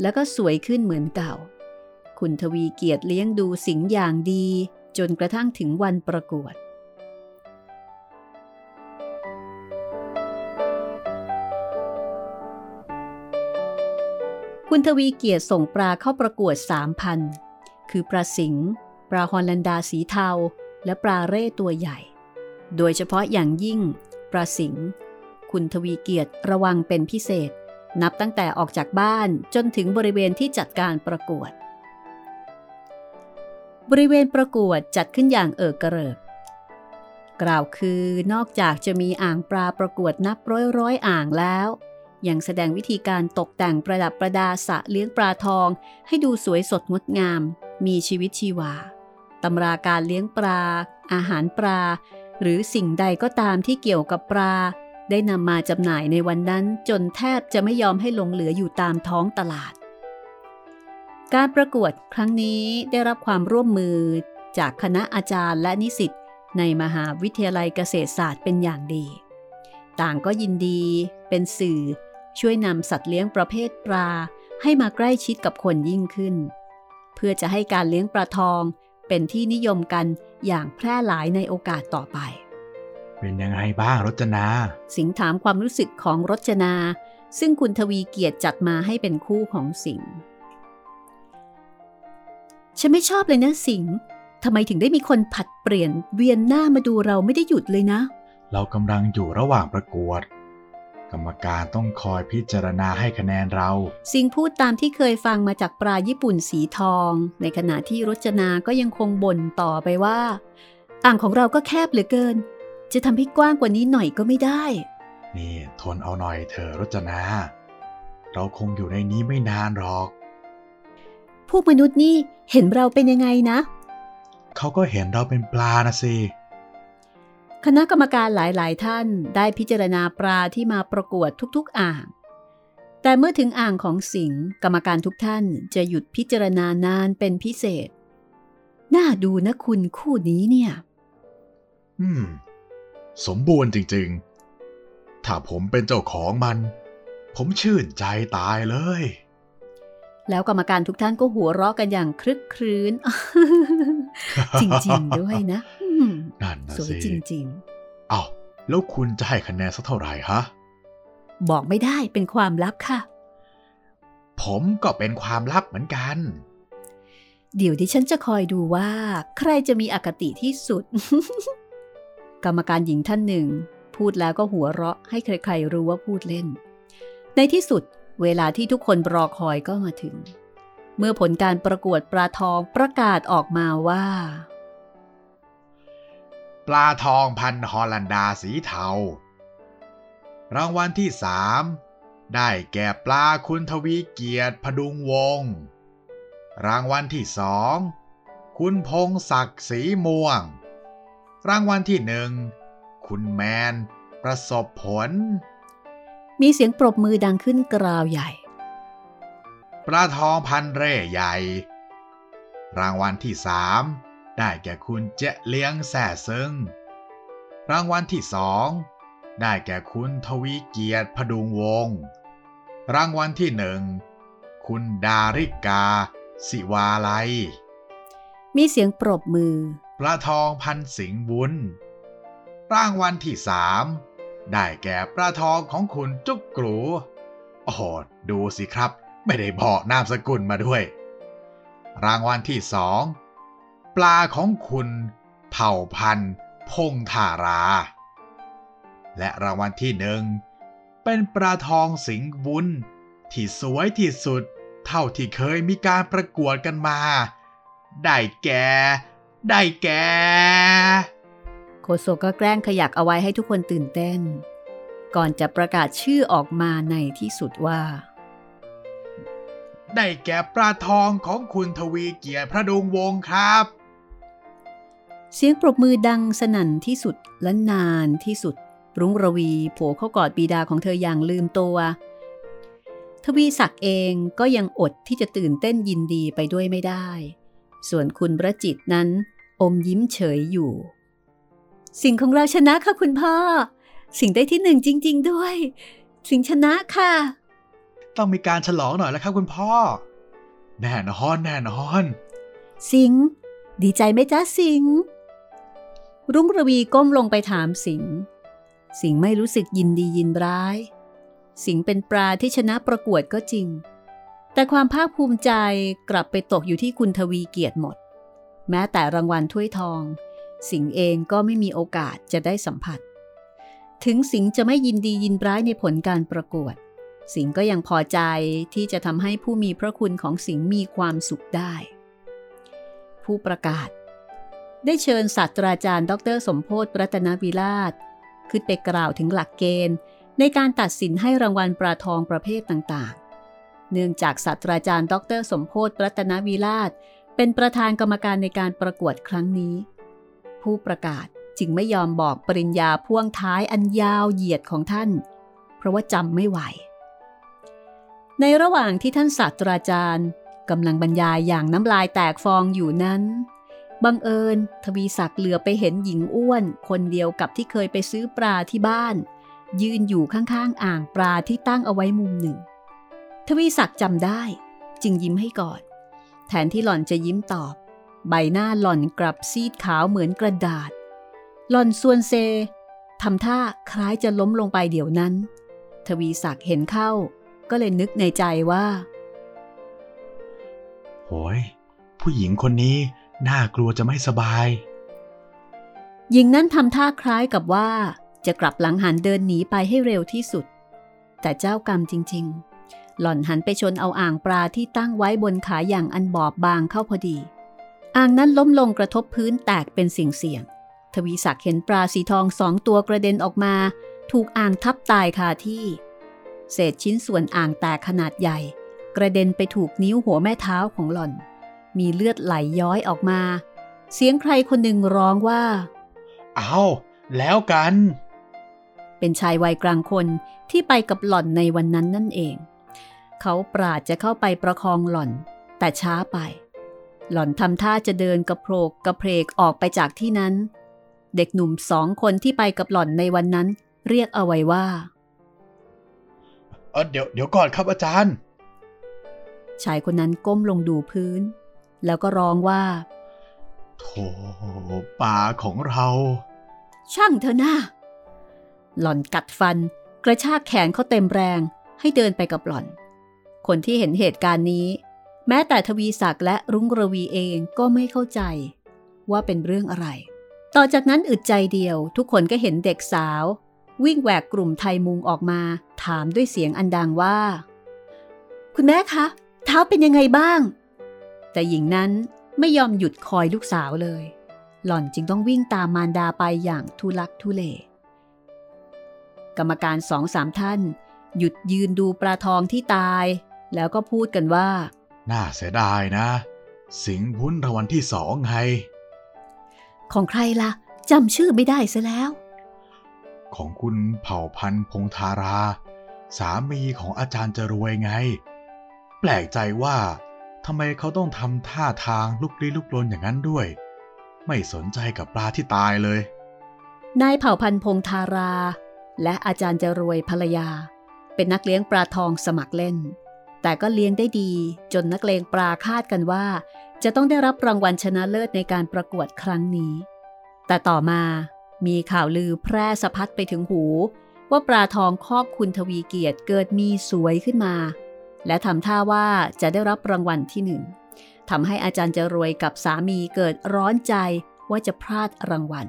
แล้วก็สวยขึ้นเหมือนเก่า คุณทวีเกียรติเลี้ยงดูสิงอย่างดี จนกระทั่งถึงวันประกวด คุณทวีเกียรติส่งปลาเข้าประกวดสามพันคือปลาสิงปลาฮอลแลนดาสีเทา และปลาเร่ตัวใหญ่ โดยเฉพาะอย่างยิ่งปลาสิงคุณทวีเกียรติระวังเป็นพิเศษ นับตั้งแต่ออกจากบ้านจนถึงบริเวณที่จัดการประกวด บริเวณประกวดจัดขึ้นอย่างเอิกกระเริกกล่าวคือนอกจากจะมีอ่างปลาประกวดนับร้อยร้อยอ่างแล้ว ยังแสดงวิธีการตกแต่งประดับประดาสะเลี้ยงปลาทอง ให้ดูสวยสดงดงาม มีชีวิตชีวาตำราการเลี้ยงปลา อาหารปลา หรือสิ่งใดก็ตามที่เกี่ยวกับปลา ได้นำมาจำหน่ายในวันนั้น จนแทบจะไม่ยอมให้หลงเหลืออยู่ตามท้องตลาด การประกวดครั้งนี้ได้รับความร่วมมือจากคณะอาจารย์และนิสิตในมหาวิทยาลัยเกษตรศาสตร์เป็นอย่างดี ต่างก็ยินดีเป็นสื่อ ช่วยนำสัตว์เลี้ยงประเภทปลาให้มาใกล้ชิดกับคนยิ่งขึ้น เพื่อจะให้การเลี้ยงปลาทองเป็นที่นิยมกันอย่างแพร่หลายในโอกาสต่อไป เป็นยังไงบ้างรจนา สิงถามความรู้สึกของรจนา ซึ่งคุณทวีเกียรติจัดมาให้เป็นคู่ของสิงฉันไม่ชอบเลยนะสิงทำไมถึงได้มีคนผัดเปลี่ยนเวียนหน้ามาดูเราไม่ได้หยุดเลยนะ เรากำลังอยู่ระหว่างประกวด กรรมการต้องคอยพิจารณาให้คะแนนเรา สิงพูดตามที่เคยฟังมาจากปลาญี่ปุ่นสีทอง ในขณะที่รจนาก็ยังคงบ่นต่อไปว่า อ่างของเราก็แคบเหลือเกิน จะทำให้กว้างกว่านี้หน่อยก็ไม่ได้ นี่ทนเอาหน่อยเถอะรจนา เราคงอยู่ในนี้ไม่นานหรอก พวกมนุษย์นี่เห็นเราเป็นยังไงนะ เขาก็เห็นเราเป็นปลานะสิ คณะกรรมการหลายๆ ท่านได้พิจารณาปลาที่มาประกวดทุกๆ อ่าง แต่เมื่อถึงอ่างของสิงกรรมการทุกท่านจะหยุดพิจารณานานเป็นพิเศษ น่าดูนะคุณคู่นี้เนี่ย อืม สมบูรณ์จริงๆ ถ้าผมเป็นเจ้าของมัน ผมชื่นใจตายเลย แล้วกรรมการทุกท่านก็หัวเราะกันอย่างคลึกครื้น จริงๆด้วยนะ นั่นนะสิสวยจริงๆอ้าวแล้วคุณจะให้คะแนนสักเท่าไหร่ฮะ บอกไม่ได้เป็นความลับค่ะ ผมก็เป็นความลับเหมือนกัน เดี๋ยวดิฉันจะคอยดูว่า ใครจะมีอคติที่สุด กรรมการหญิงท่านหนึ่ง พูดแล้วก็หัวเราะให้ใครๆรู้ว่าพูดเล่น ในที่สุดเวลาที่ทุกคนรอคอยก็มาถึง เมื่อผลการประกวดปลาทองประกาศออกมาว่าป ลาทองพันฮอลันดาสีเทา รางวัลที่สามได้แก่ปลาคุณทวีเกียรติพดุงวงศ์รางวัลที่สองคุณพงศักดิ์ศรีม่วง รางวัลที่หนึ่งคุณแมน ประสบผล มีเสียงปรบมือดังขึ้นกราวใหญ่ ปลาทองพันเร่ใหญ่ รางวัลที่สาม ได้แก่คุณเจเลี้ยงแส่ซึ่งรางวัลที่สองได้แก่คุณทวีเกียรติพดุงวงศ์ รางวัลที่หนึ่งคุณดาริกา สิวาลัย มีเสียงปรบมือ ปลาทองพันสิงห์บุญ รางวัลที่สามได้แก่ปลาทองของคุณจุกกรูโอ้โหดูสิครับ ไม่ได้บอกนามสกุลมาด้วย รางวัลที่สอง ปลาของคุณ เผ่าพันธุ์พงธารา และรางวัลที่หนึ่งเป็นปลาทองสิงห์บุญที่สวยที่สุดเท่าที่เคยมีการประกวดกันมา ได้แก่ได้แก่โคโซก็แกล้งขยักเอาไว้ให้ทุกคนตื่นเต้น ก่อนจะประกาศชื่อออกมาในที่สุดว่า ได้แก่ปลาทองของคุณทวีเกียรติพระดุงวงศ์ครับ เสียงปรบมือดังสนั่นที่สุดและนานที่สุด รุ้งระวีโผล่เข้ากอดบีดาของเธออย่างลืมตัว ทวีศักดิ์เองก็ยังอดที่จะตื่นเต้นยินดีไปด้วยไม่ได้ ส่วนคุณประจิตนั้น อมยิ้มเฉยอยู่ สิ่งของเราชนะค่ะคุณพ่อ สิ่งได้ที่หนึ่งจริง ๆ ด้วย สิ่งชนะค่ะ ต้องมีการฉลองหน่อยแล้วครับคุณพ่อ แน่นอนแน่นอน สิงห์ดีใจไหมจ๊ะสิงห์ รุ่งระวีก้มลงไปถามสิงห์สิงห์ไม่รู้สึกยินดียินร้าย สิงห์เป็นปลาที่ชนะประกวดก็จริง แต่ความภาคภูมิใจกลับไปตกอยู่ที่คุณทวีเกียรติหมด แม้แต่รางวัลถ้วยทอง สิงห์เองก็ไม่มีโอกาสจะได้สัมผัส ถึงสิงห์จะไม่ยินดียินร้ายในผลการประกวด สิงห์ก็ยังพอใจที่จะทำให้ผู้มีพระคุณของสิงห์มีความสุขได้ ผู้ประกาศ ได้เชิญศาสตราจารย์ ดร สมโพธรัตนวิราชขึ้นไปกล่าวถึงหลักเกณฑ์ ในการตัดสินให้รางวัลปลาทองประเภทต่างๆ เนื่องจากศาสตราจารย์ ดร สมโพธรัตนวิราช เป็นประธานกรรมการในการประกวดครั้งนี้ ผู้ประกาศจึงไม่ยอมบอกปริญญาพ่วงท้ายอันยาวเหยียดของท่าน เพราะว่าจำไม่ไหว ในระหว่างที่ท่านศาสตราจารย์กำลังบรรยายอย่างน้ำลายแตกฟองอยู่นั้น บังเอิญ ทวีศักดิ์เหลือไปเห็นหญิงอ้วน คนเดียวกับที่เคยไปซื้อปลาที่บ้าน ยืนอยู่ข้างๆอ่างปลาที่ตั้งเอาไว้มุมหนึ่ง ทวีศักดิ์จำได้ จึงยิ้มให้ก่อน แทนที่หล่อนจะยิ้มตอบ ใบหน้าหล่อนกลับซีดขาวเหมือนกระดาษ หล่อนส่วนเซทำท่าคล้ายจะล้มลงไปเดี๋ยวนั้น ทวีศักดิ์เห็นเข้า ก็เลยนึกในใจว่าโอยผู้หญิงคนนี้ น่ากลัวจะไม่สบาย หญิงนั้นทำท่าคล้ายกับว่า จะกลับหลังหันเดินหนีไปให้เร็วที่สุด แต่เจ้ากรรมจริง ๆ หล่อนหันไปชนเอาอ่างปลาที่ตั้งไว้บนขาอย่างอันบอบบางเข้าพอดี อ่างนั้นล้มลงกระทบพื้นแตกเป็นสิ่งเสี่ยง ทวีศักดิ์เห็นปลาสีทองสองตัวกระเด็นออกมา ถูกอ่างทับตายคาที่ เศษชิ้นส่วนอ่างแตกขนาดใหญ่ กระเด็นไปถูกนิ้วหัวแม่เท้าของหล่อน มีเลือดไหลย้อยออกมา เสียงใครคนหนึ่งร้องว่า เอาแล้วกัน เป็นชายวัยกลางคนที่ไปกับหล่อนในวันนั้นนั่นเอง เขาปราดจะเข้าไปประคองหล่อน แต่ช้าไป หล่อนทำท่าจะเดินกระโพกกระเพกออกไปจากที่นั้น เด็กหนุ่มสองคนที่ไปกับหล่อนในวันนั้น เรียกเอาไว้ว่าเออเดี๋ยวเดี๋ยวก่อนครับอาจารย์ ชายคนนั้นก้มลงดูพื้น แล้วก็ร้องว่าโถป่าของเรา ช่างเถอะนะหล่อนกัดฟัน กระชากแขนเขาเต็มแรงให้เดินไปกับหล่อน คนที่เห็นเหตุการณ์นี้ แม้แต่ทวีศักดิ์และรุ้งระวีเองก็ไม่เข้าใจ ว่าเป็นเรื่องอะไร ต่อจากนั้นอึดใจเดียว ทุกคนก็เห็นเด็กสาว วิ่งแหวกกลุ่มไทยมุงออกมา ถามด้วยเสียงอันดังว่า คุณแม่คะ เท้าเป็นยังไงบ้าง แต่หญิงนั้นไม่ยอมหยุดคอยลูกสาวเลย หล่อนจึงต้องวิ่งตามมารดาไปอย่างทุลักทุเล กรรมการสองสามท่าน หยุดยืนดูปลาทองที่ตาย แล้วก็พูดกันว่า น่าเสียดายนะ สิงห์พุ้นรางวัลที่สองไง ของใครล่ะจำชื่อไม่ได้ซะแล้ว ของคุณเผ่าพันธุ์พงธารา สามีของอาจารย์จะรวยไง แปลกใจว่า ทำไมเขาต้องทำท่าทางลุกลี้ลุกลนอย่างนั้นด้วย ไม่สนใจกับปลาที่ตายเลย นายเผ่าพันธุ์พงธารา และอาจารย์จะรวยภรรยา เป็นนักเลี้ยงปลาทองสมัครเล่น แต่ก็เลี้ยงได้ดีจนนักเลงปลาคาดกันว่า จะต้องได้รับรางวัลชนะเลิศในการประกวดครั้งนี้ แต่ต่อมามีข่าวลือแพร่สะพัดไปถึงหู ว่าปลาทองคอกคุณทวีเกียรติเกิดมีสวยขึ้นมา และทำท่าว่าจะได้รับรางวัลที่หนึ่งทำให้อาจารย์จะรวยกับสามีเกิดร้อนใจว่าจะพลาดรางวัล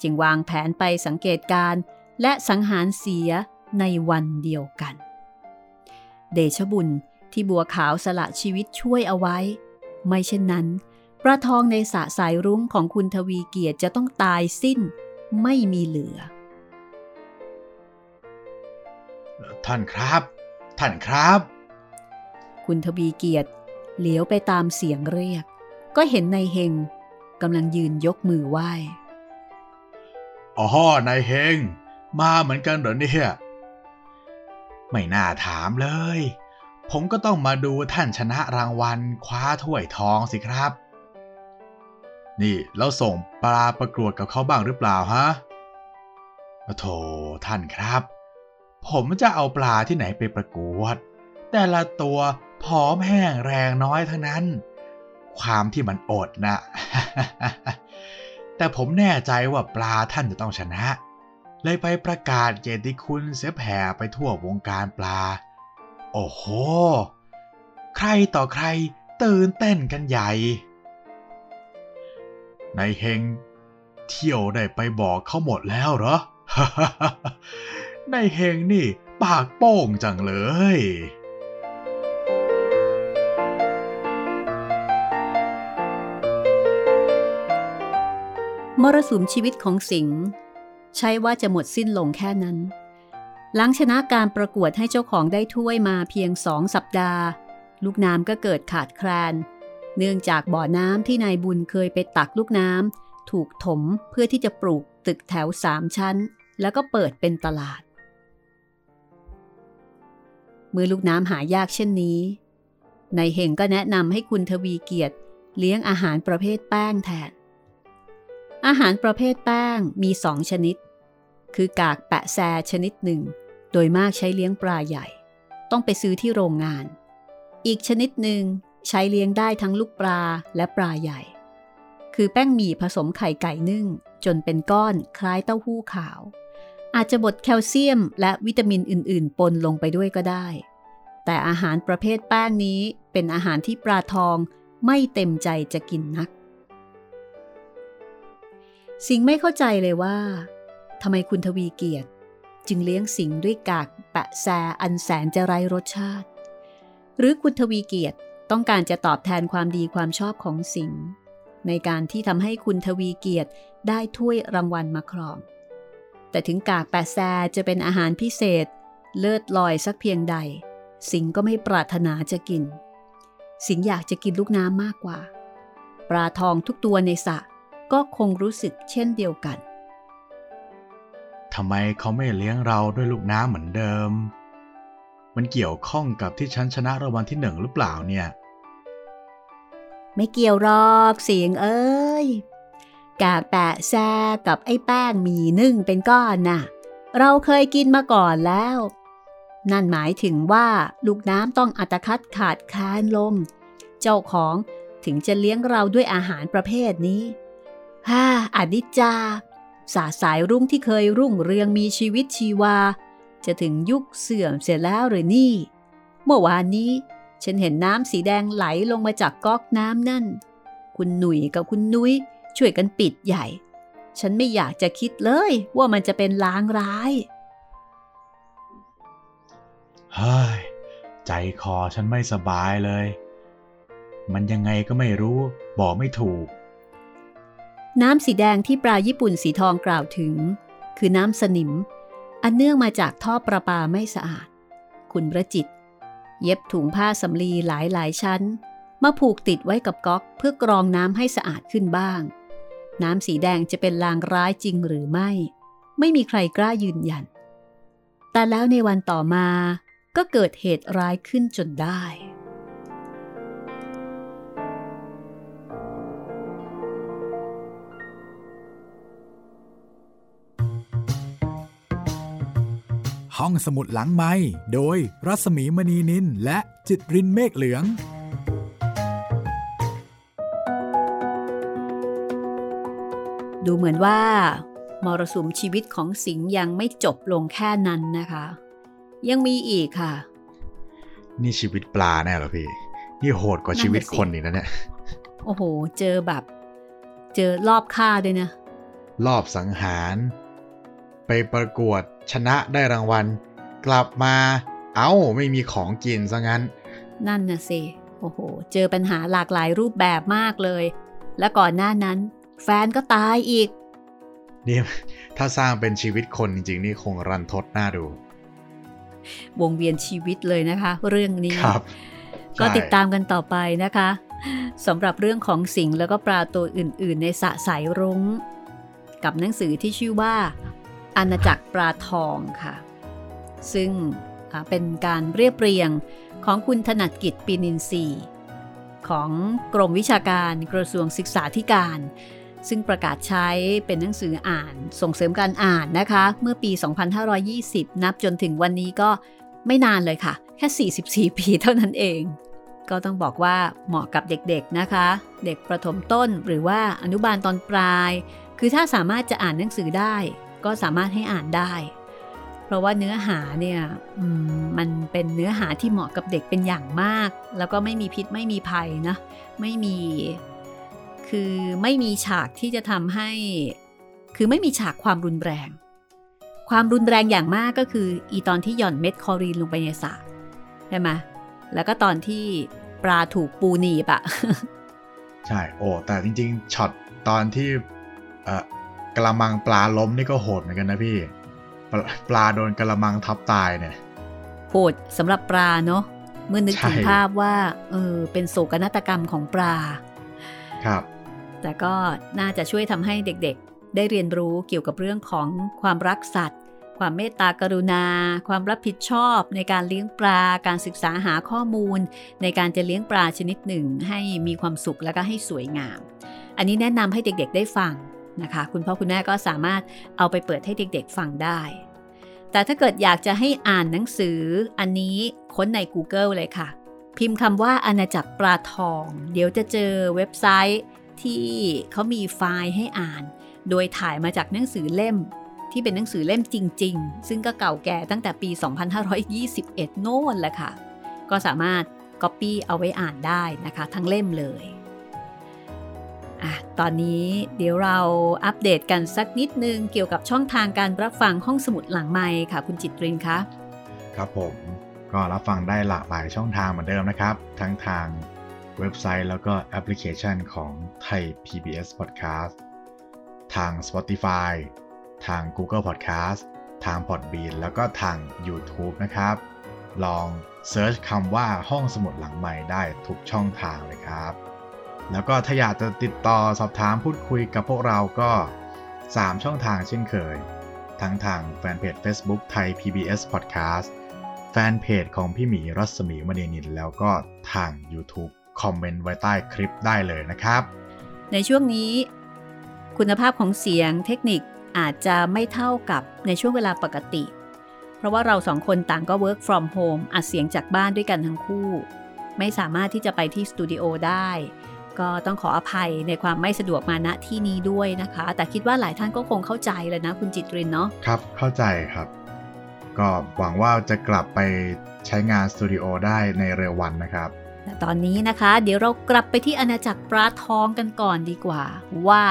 จึงวางแผนไปสังเกตการณ์และสังหารเสียในวันเดียวกัน เดชบุญที่บัวขาวสละชีวิตช่วยเอาไว้ ไม่เช่นนั้นปลาทองในสะสายรุ้งของคุณทวีเกียรติจะต้องตายสิ้นไม่มีเหลือ ท่านครับ ท่านครับ คุณทวีเกียรติ เหลียวไปตามเสียงเรียก ก็เห็นนายเฮงกำลังยืนยกมือไหว้อ๋อนายเฮง มาเหมือนกันเหรอเนี่ยไม่น่าถามเลย ผมก็ต้องมาดูท่านชนะรางวัลคว้าถ้วยทองสิครับ นี่แล้วส่งปลาประกวดกับเขาบ้างหรือเปล่าฮะโถท่านครับ ผมจะเอาปลาที่ไหนไปประกวด แต่ละตัว ผอมแห้งแรงน้อยทั้งนั้น ความที่มันอดนะ แต่ผมแน่ใจว่าปลาท่านจะต้องชนะ เลยไปประกาศเกียรติคุณเสียแผ่ไปทั่ววงการปลา โอ้โห ใครต่อใครตื่นเต้นกันใหญ่นายเฮงเที่ยวได้ไปบอกเขาหมดแล้วเหรอนายเฮงนี่ปากโป้งจังเลย มรสุมชีวิตของสิงห์ใช่ว่าจะหมดสิ้นลงแค่นั้น หลังชนะการประกวดให้เจ้าของได้ถ้วยมาเพียงสองสัปดาห์ ลูกน้ำก็เกิดขาดแคลน เนื่องจากบ่อน้ำที่นายบุญเคยไปตักลูกน้ำถูกถมเพื่อที่จะปลูกตึกแถวสามชั้น แล้วก็เปิดเป็นตลาด เมื่อลูกน้ำหายากเช่นนี้นายเฮงก็แนะนำให้คุณทวีเกียรติเลี้ยงอาหารประเภทแป้งแทน อาหารประเภทแป้งมีสองชนิด คือกากแปะแซชนิดหนึ่ง โดยมากใช้เลี้ยงปลาใหญ่ ต้องไปซื้อที่โรงงาน อีกชนิดหนึ่งใช้เลี้ยงได้ทั้งลูกปลาและปลาใหญ่ คือแป้งหมี่ผสมไข่ไก่นึ่ง จนเป็นก้อนคล้ายเต้าหู้ขาว อาจจะบดแคลเซียมและวิตามินอื่น ๆ ปนลงไปด้วยก็ได้ แต่อาหารประเภทแป้งนี้เป็นอาหารที่ปลาทองไม่เต็มใจจะกินนัก สิงไม่เข้าใจเลยว่าทำไมคุณทวีเกียรติ จึงเลี้ยงสิงด้วยกากแปะแซอันแสนจะไร้รสชาติ หรือคุณทวีเกียรติต้องการจะตอบแทนความดีความชอบของสิงในการที่ทำให้คุณทวีเกียรติได้ถ้วยรางวัลมาครอง แต่ถึงกากแปะแซจะเป็นอาหารพิเศษ เลิศลอยสักเพียงใด สิงก็ไม่ปรารถนาจะกิน สิงอยากจะกินลูกน้ำมากกว่า ปลาทองทุกตัวในสระ ก็คงรู้สึกเช่นเดียวกันทำไมเขาไม่เลี้ยงเราด้วยลูกน้ำเหมือนเดิม มันเกี่ยวข้องกับที่ฉันชนะรางวัลที่หนึ่งหรือเปล่าเนี่ย ไม่เกี่ยวหรอกเสียงเอ้ย กากแปะแซกับไอ้แป้งหมีนึ่งเป็นก้อนน่ะ เราเคยกินมาก่อนแล้ว นั่นหมายถึงว่าลูกน้ำต้องอัตคัดขาดแคลนลง เจ้าของถึงจะเลี้ยงเราด้วยอาหารประเภทนี้ ฮ่าอนิจจา สาสายรุ่งที่เคยรุ่งเรืองมีชีวิตชีวา จะถึงยุคเสื่อมเสียแล้วหรือนี่ เมื่อวานนี้ฉันเห็นน้ำสีแดงไหลลงมาจากก๊อกน้ำนั่น คุณหนุ่ยกับคุณนุ้ยช่วยกันปิดใหญ่ ฉันไม่อยากจะคิดเลยว่ามันจะเป็นลางร้ายเฮ้ยใจคอฉันไม่สบายเลย มันยังไงก็ไม่รู้ บอกไม่ถูก น้ำสีแดงที่ปลาญี่ปุ่นสีทองกล่าวถึง คือน้ำสนิม อันเนื่องมาจากท่อประปาไม่สะอาด คุณประจิต เย็บถุงผ้าสำลีหลายหลายชั้น มาผูกติดไว้กับก๊อกเพื่อกรองน้ำให้สะอาดขึ้นบ้าง น้ำสีแดงจะเป็นลางร้ายจริงหรือไม่ ไม่มีใครกล้ายืนยัน แต่แล้วในวันต่อมาก็เกิดเหตุร้ายขึ้นจนได้ ห้องสมุดหลังไม้โดยรัสมีมณีนินและจิตรินเมฆเหลือง ดูเหมือนว่ามรสุมชีวิตของสิงห์ยังไม่จบลงแค่นั้นนะคะ ยังมีอีกค่ะ นี่ชีวิตปลาแน่เหรอพี่ นี่โหดกว่านั่นน่ะชีวิตสิคนอีกนะเนี่ย โอ้โห เจอแบบ เจอรอบฆ่าด้วยนะ รอบสังหาร ไปประกวดชนะได้รางวัล กลับมาเอ้าไม่มีของกินซะงั้น นั่นน่ะสิ โอ้โห เจอปัญหาหลากหลายรูปแบบมากเลย และก่อนหน้านั้น แฟนก็ตายอีก นี่ถ้าสร้างเป็นชีวิตคนจริง ๆ นี่คงรันทดน่าดู วงเวียนชีวิตเลยนะคะ เรื่องนี้ครับก็ใช่ติดตามกันต่อไปนะคะสำหรับเรื่องของสิงห์แล้วก็ปลาตัวอื่น ๆ ในสระสายรุง้ง กับหนังสือที่ชื่อว่า อาณาจักรปลาทองค่ะ ซึ่งเป็นการเรียบเรียงของคุณถนัดกิจปีนินทรีของกรมวิชาการกระทรวงศึกษาธิการ ซึ่งประกาศใช้เป็นหนังสืออ่านส่งเสริมการอ่านนะคะ เมื่อปี 2520 นับจนถึงวันนี้ก็ไม่นานเลยค่ะ แค่ 44 ปีเท่านั้นเอง ก็ต้องบอกว่าเหมาะกับเด็กๆนะคะ เด็กประถมต้นหรือว่าอนุบาลตอนปลาย คือถ้าสามารถจะอ่านหนังสือได้ ก็สามารถให้อ่านได้ เพราะว่าเนื้อหาเนี่ยมันเป็นเนื้อหาที่เหมาะกับเด็กเป็นอย่างมาก แล้วก็ไม่มีพิษไม่มีภัยนะ ไม่มี คือไม่มีฉากที่จะทำให้ คือไม่มีฉากความรุนแรง ความรุนแรงอย่างมากก็คือ อีตอนที่หย่อนเม็ดคลอรีนลงไปในสระใช่ไหมแล้วก็ตอนที่ปลาถูกปูหนีบอะใช่ โอ้ แต่จริง ๆ ช็อตตอนที่อ่อ กะละมังปลาล้มนี่ก็โหดเหมือนกันนะพี่ ปลาปลาโดนกะละมังทับตายเนี่ย โหดสำหรับปลาเนาะเมื่อนึกถึงใช่ภาพว่าเออเป็นโศกนาฏกรรมของปลา ครับ แต่ก็น่าจะช่วยทำให้เด็กๆ ได้เรียนรู้เกี่ยวกับเรื่องของความรักสัตว์ ความเมตตากรุณา ความรับผิดชอบในการเลี้ยงปลา การศึกษาหาข้อมูล ในการจะเลี้ยงปลาชนิดหนึ่ง ให้มีความสุขและก็ให้สวยงาม อันนี้แนะนำให้เด็กๆได้ฟัง นะคะ คุณพ่อคุณแม่ก็สามารถเอาไปเปิดให้เด็กๆฟังได้ แต่ถ้าเกิดอยากจะให้อ่านหนังสืออันนี้ค้นใน Google เลยค่ะ พิมพ์คำว่าอาณาจักรปลาทอง เดี๋ยวจะเจอเว็บไซต์ที่เขามีไฟล์ให้อ่าน โดยถ่ายมาจากหนังสือเล่มที่เป็นหนังสือเล่มจริง ๆ ซึ่งก็เก่าแก่ตั้งแต่ปี 2521 โน่นแหละค่ะ ก็สามารถ Copy เอาไว้อ่านได้นะคะ ทั้งเล่มเลย ตอนนี้เดี๋ยวเราอัปเดตกันสักนิดนึงเกี่ยวกับช่องทางการรับฟังห้องสมุดหลังไมค์ค่ะ คุณจิตรินคะ ครับผมก็รับฟังได้หลากหลายช่องทางเหมือนเดิมนะครับ ทั้งทางเว็บไซต์แล้วก็แอปพลิเคชันของไทย PBS Podcast ทาง Spotify ทาง Google Podcast ทาง Podbean แล้วก็ทาง YouTube นะครับ ลอง search คำว่าห้องสมุดหลังใหม่ได้ทุกช่องทางเลยครับ แล้วก็ถ้าอยากจะติดต่อสอบถามพูดคุยกับพวกเราก็ 3 ช่องทางเช่นเคย ทั้งทางแฟนเพจ Facebook ไทย PBS Podcast แฟนเพจของพี่หมีรัศมีมณีนินแล้วก็ทาง YouTube คอมเมนต์ไว้ใต้คลิปได้เลยนะครับ ในช่วงนี้ คุณภาพของเสียงเทคนิคอาจจะไม่เท่ากับในช่วงเวลาปกติ เพราะว่าเราสองคนต่างก็ work from home อัดเสียงจากบ้านด้วยกันทั้งคู่ ไม่สามารถที่จะไปที่สตูดิโอได้ ก็ต้องขออภัยในความไม่สะดวกมาณที่นี้ด้วยนะคะ แต่คิดว่าหลายท่านก็คงเข้าใจเลยนะคุณจิตรินเนาะครับเข้าใจครับ ก็หวังว่าจะกลับไปใช้งานสตูดิโอได้ในเร็ววันนะครับแต่ตอนนี้นะคะ เดี๋ยวเรากลับไปที่อาณาจักรปลาทองกันก่อนดีกว่า ว่า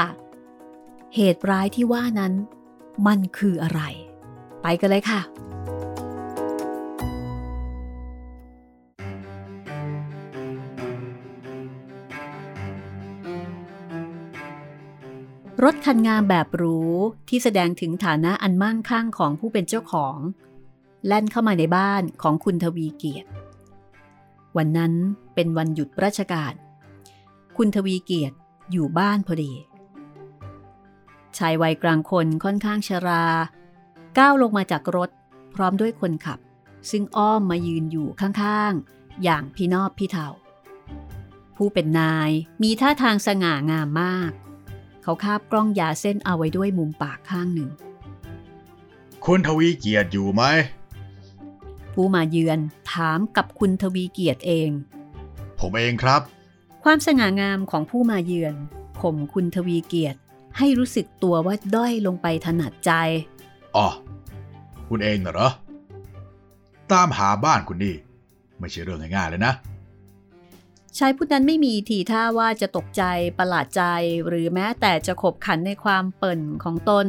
เหตุร้ายที่ว่านั้น มันคืออะไร ไปกันเลยค่ะ รถคันงามแบบหรูที่แสดงถึงฐานะอันมั่งคั่งของผู้เป็นเจ้าของ แล่นเข้ามาในบ้านของคุณทวีเกียรติ วันนั้นเป็นวันหยุดราชการ คุณทวีเกียรติอยู่บ้านพอดี ชายวัยกลางคนค่อนข้างชรา ก้าวลงมาจากรถพร้อมด้วยคนขับ ซึ่งอ้อมมายืนอยู่ข้างๆ อย่างพี่นอบพี่เทาผู้เป็นนายมีท่าทางสง่างามมาก เขาคาบกล้องยาเส้นเอาไว้ด้วยมุมปากข้างหนึ่ง คุณทวีเกียรติอยู่ไหม ผู้มาเยือนถามกับคุณทวีเกียรติเอง ผมเองครับ ความสง่างามของผู้มาเยือนข่มคุณทวีเกียรติ ให้รู้สึกตัวว่าด้อยลงไปถนัดใจอ๋อคุณเองน่ะเหรอ ตามหาบ้านคุณนี่ ไม่ใช่เรื่องง่ายๆเลยนะ ชายผู้นั้นไม่มีทีท่าว่าจะตกใจประหลาดใจหรือแม้แต่จะขบขันในความเปิ่นของตน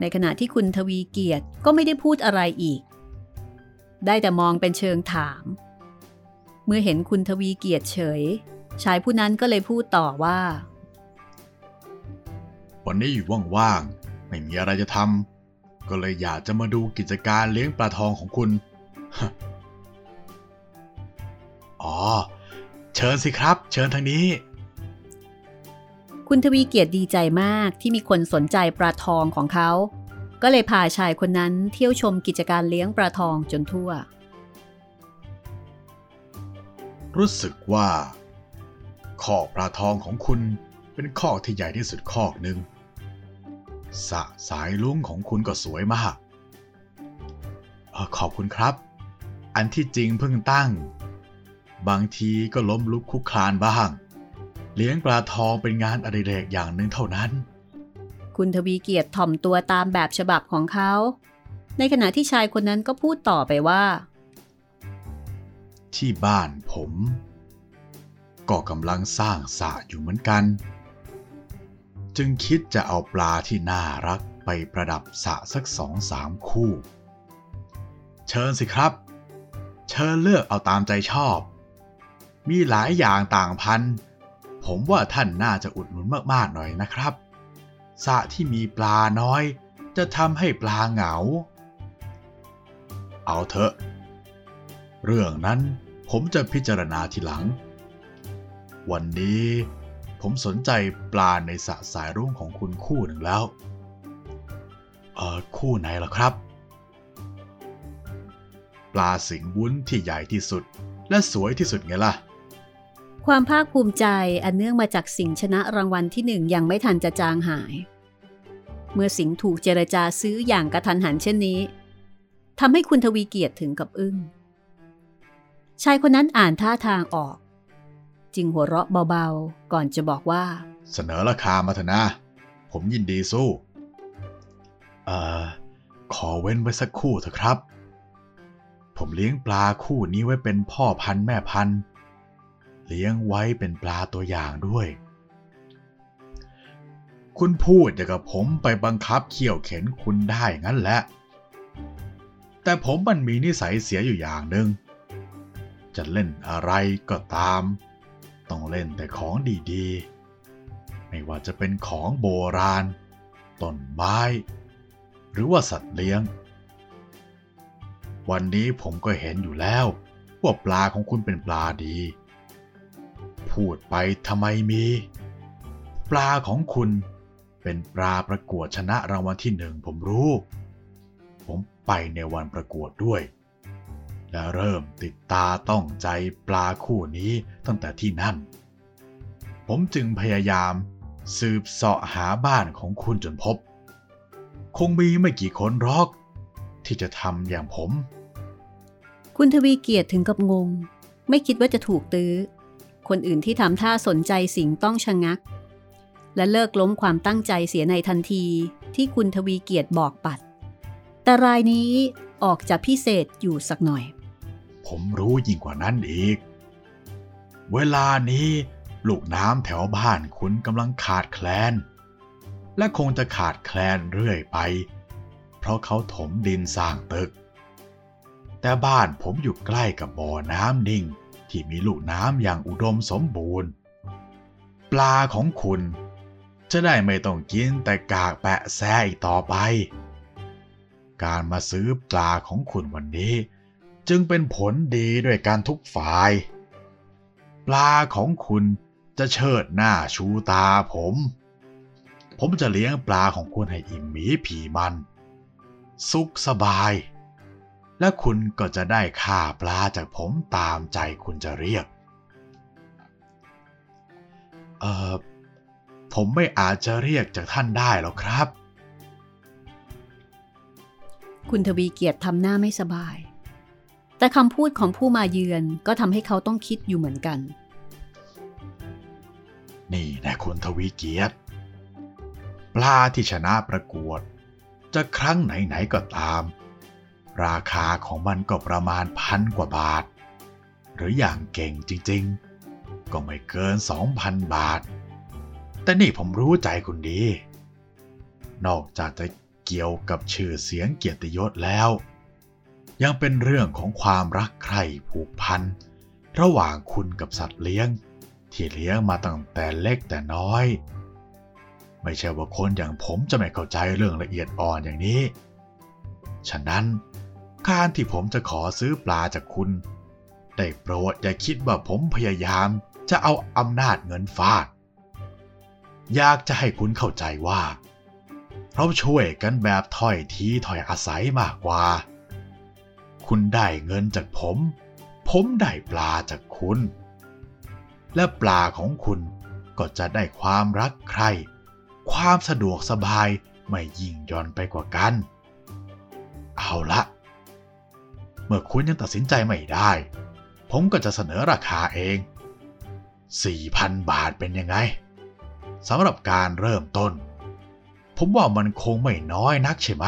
ในขณะที่คุณทวีเกียรติก็ไม่ได้พูดอะไรอีก ได้แต่มองเป็นเชิงถาม เมื่อเห็นคุณทวีเกียรติเฉย ชายผู้นั้นก็เลยพูดต่อว่า วันนี้อยู่ว่างๆไม่มีอะไรจะทำก็เลยอยากจะมาดูกิจการเลี้ยงปลาทองของคุณ อ๋อ เชิญสิครับ เชิญทางนี้ คุณทวีเกียรติดีใจมากที่มีคนสนใจปลาทองของเขา ก็เลยพาชายคนนั้นเที่ยวชมกิจการเลี้ยงปลาทองจนทั่ว รู้สึกว่าคอกปลาทองของคุณเป็นคอกที่ใหญ่ที่สุดคอกหนึ่งสระสายลุงของคุณก็สวยมากเออขอบคุณครับ อันที่จริงเพิ่งตั้ง บางทีก็ล้มลุกคลุกคลานบ้าง เลี้ยงปลาทองเป็นงานอดิเรกอย่างหนึ่งเท่านั้น คุณทวีเกียรติถ่อมตัวตามแบบฉบับของเขา ในขณะที่ชายคนนั้นก็พูดต่อไปว่า ที่บ้านผม ก็กำลังสร้างสระอยู่เหมือนกัน จึงคิดจะเอาปลาที่น่ารักไปประดับสระสักสองสามคู่ เชิญสิครับ เชิญเลือกเอาตามใจชอบ มีหลายอย่างต่างพัน ผมว่าท่านน่าจะอุดหนุนมากๆหน่อยนะครับสระที่มีปลาน้อย จะทำให้ปลาเหงา เอาเถอะ เรื่องนั้นผมจะพิจารณาทีหลัง วันนี้ผมสนใจปลาในสระสายรุ้งของคุณคู่หนึ่งแล้ว เออคู่ไหนล่ะครับ ปลาสิงห์วุ้นที่ใหญ่ที่สุดและสวยที่สุดไงล่ะ ความภาคภูมิใจอันเนื่องมาจากสิงชนะรางวัลที่หนึ่งยังไม่ทันจะจางหาย เมื่อสิงถูกเจรจาซื้ออย่างกระทันหันเช่นนี้ทำให้คุณทวีเกียรติถึงกับอึ้ง ชายคนนั้นอ่านท่าทางออก จึงหัวเราะเบาๆ ก่อนจะบอกว่า เสนอราคามาเถอะนะ ผมยินดีสู้ เอ่อ ขอเว้นไว้สักคู่เถอะครับ ผมเลี้ยงปลาคู่นี้ไว้เป็นพ่อพันธุ์แม่พันธุ์ เลี้ยงไว้เป็นปลาตัวอย่างด้วย คุณพูดอย่างกับผมไปบังคับเขี่ยวเข็นคุณได้งั้นแหละ แต่ผมมันมีนิสัยเสียอยู่อย่างหนึ่ง จะเล่นอะไรก็ตาม ต้องเล่นแต่ของดีๆ ไม่ว่าจะเป็นของโบราณ ต้นไม้ หรือว่าสัตว์เลี้ยง วันนี้ผมก็เห็นอยู่แล้วว่าปลาของคุณเป็นปลาดี พูดไปทำไมมี ปลาของคุณเป็นปลาประกวดชนะรางวัลที่หนึ่งผมรู้ ผมไปในวันประกวดด้วย และเริ่มติดตาต้องใจปลาคู่นี้ตั้งแต่ที่นั่น ผมจึงพยายามสืบเสาะหาบ้านของคุณจนพบ คงมีไม่กี่คนหรอก ที่จะทำอย่างผม คุณทวีเกียรติถึงกับงง ไม่คิดว่าจะถูกตื้อ คนอื่นที่ทำท่าสนใจสิ่งต้องชะงัก และเลิกล้มความตั้งใจเสียในทันทีที่คุณทวีเกียรติบอกปัด แต่รายนี้ออกจะพิเศษอยู่สักหน่อย ผมรู้ยิ่งกว่านั้นอีก เวลานี้ลูกน้ำแถวบ้านคุณกำลังขาดแคลน และคงจะขาดแคลนเรื่อยไป เพราะเขาถมดินสร้างตึก แต่บ้านผมอยู่ใกล้กับบ่อน้ำนิ่ง ที่มีลูกน้ำอย่างอุดมสมบูรณ์ ปลาของคุณ จะได้ไม่ต้องกินแต่กากแปะแซอีกต่อไป การมาซื้อปลาของคุณวันนี้ จึงเป็นผลดีด้วยการทุกฝ่าย ปลาของคุณจะเชิดหน้าชูตาผม ผมจะเลี้ยงปลาของคุณให้อิ่มหมีผีมัน สุขสบาย และคุณก็จะได้ค่าปลาจากผมตามใจคุณจะเรียก เอ่อ ผมไม่อาจจะเรียกจากท่านได้หรอกครับ คุณทวีเกียรติทำหน้าไม่สบาย แต่คำพูดของผู้มาเยือนก็ทำให้เขาต้องคิดอยู่เหมือนกัน นี่นะคุณทวีเกียรติ ปลาที่ชนะประกวด จะครั้งไหนๆก็ตาม ราคาของมันก็ประมาณพันกว่าบาท หรืออย่างเก่งจริงๆ ก็ไม่เกินสองพันบาท แต่นี่ผมรู้ใจคุณดี นอกจากจะเกี่ยวกับชื่อเสียงเกียรติยศแล้ว ยังเป็นเรื่องของความรักใคร่ผูกพัน ระหว่างคุณกับสัตว์เลี้ยง ที่เลี้ยงมาตั้งแต่เล็กแต่น้อย ไม่ใช่ว่าคนอย่างผมจะไม่เข้าใจเรื่องละเอียดอ่อนอย่างนี้ ฉะนั้น การที่ผมจะขอซื้อปลาจากคุณ ได้โปรดอย่าคิดว่าผมพยายามจะเอาอำนาจเงินฟาด อยากจะให้คุณเข้าใจว่า เราช่วยกันแบบถ้อยทีถ้อยอาศัยมากกว่า คุณได้เงินจากผม ผมได้ปลาจากคุณ และปลาของคุณก็จะได้ความรักใคร่ความสะดวกสบายไม่ยิ่งย่อนไปกว่ากัน เอาละ เมื่อคุณยังตัดสินใจไม่ได้ ผมก็จะเสนอราคาเอง 4,000 บาทเป็นยังไงสำหรับการเริ่มต้น ผมว่ามันคงไม่น้อยนักใช่ไหม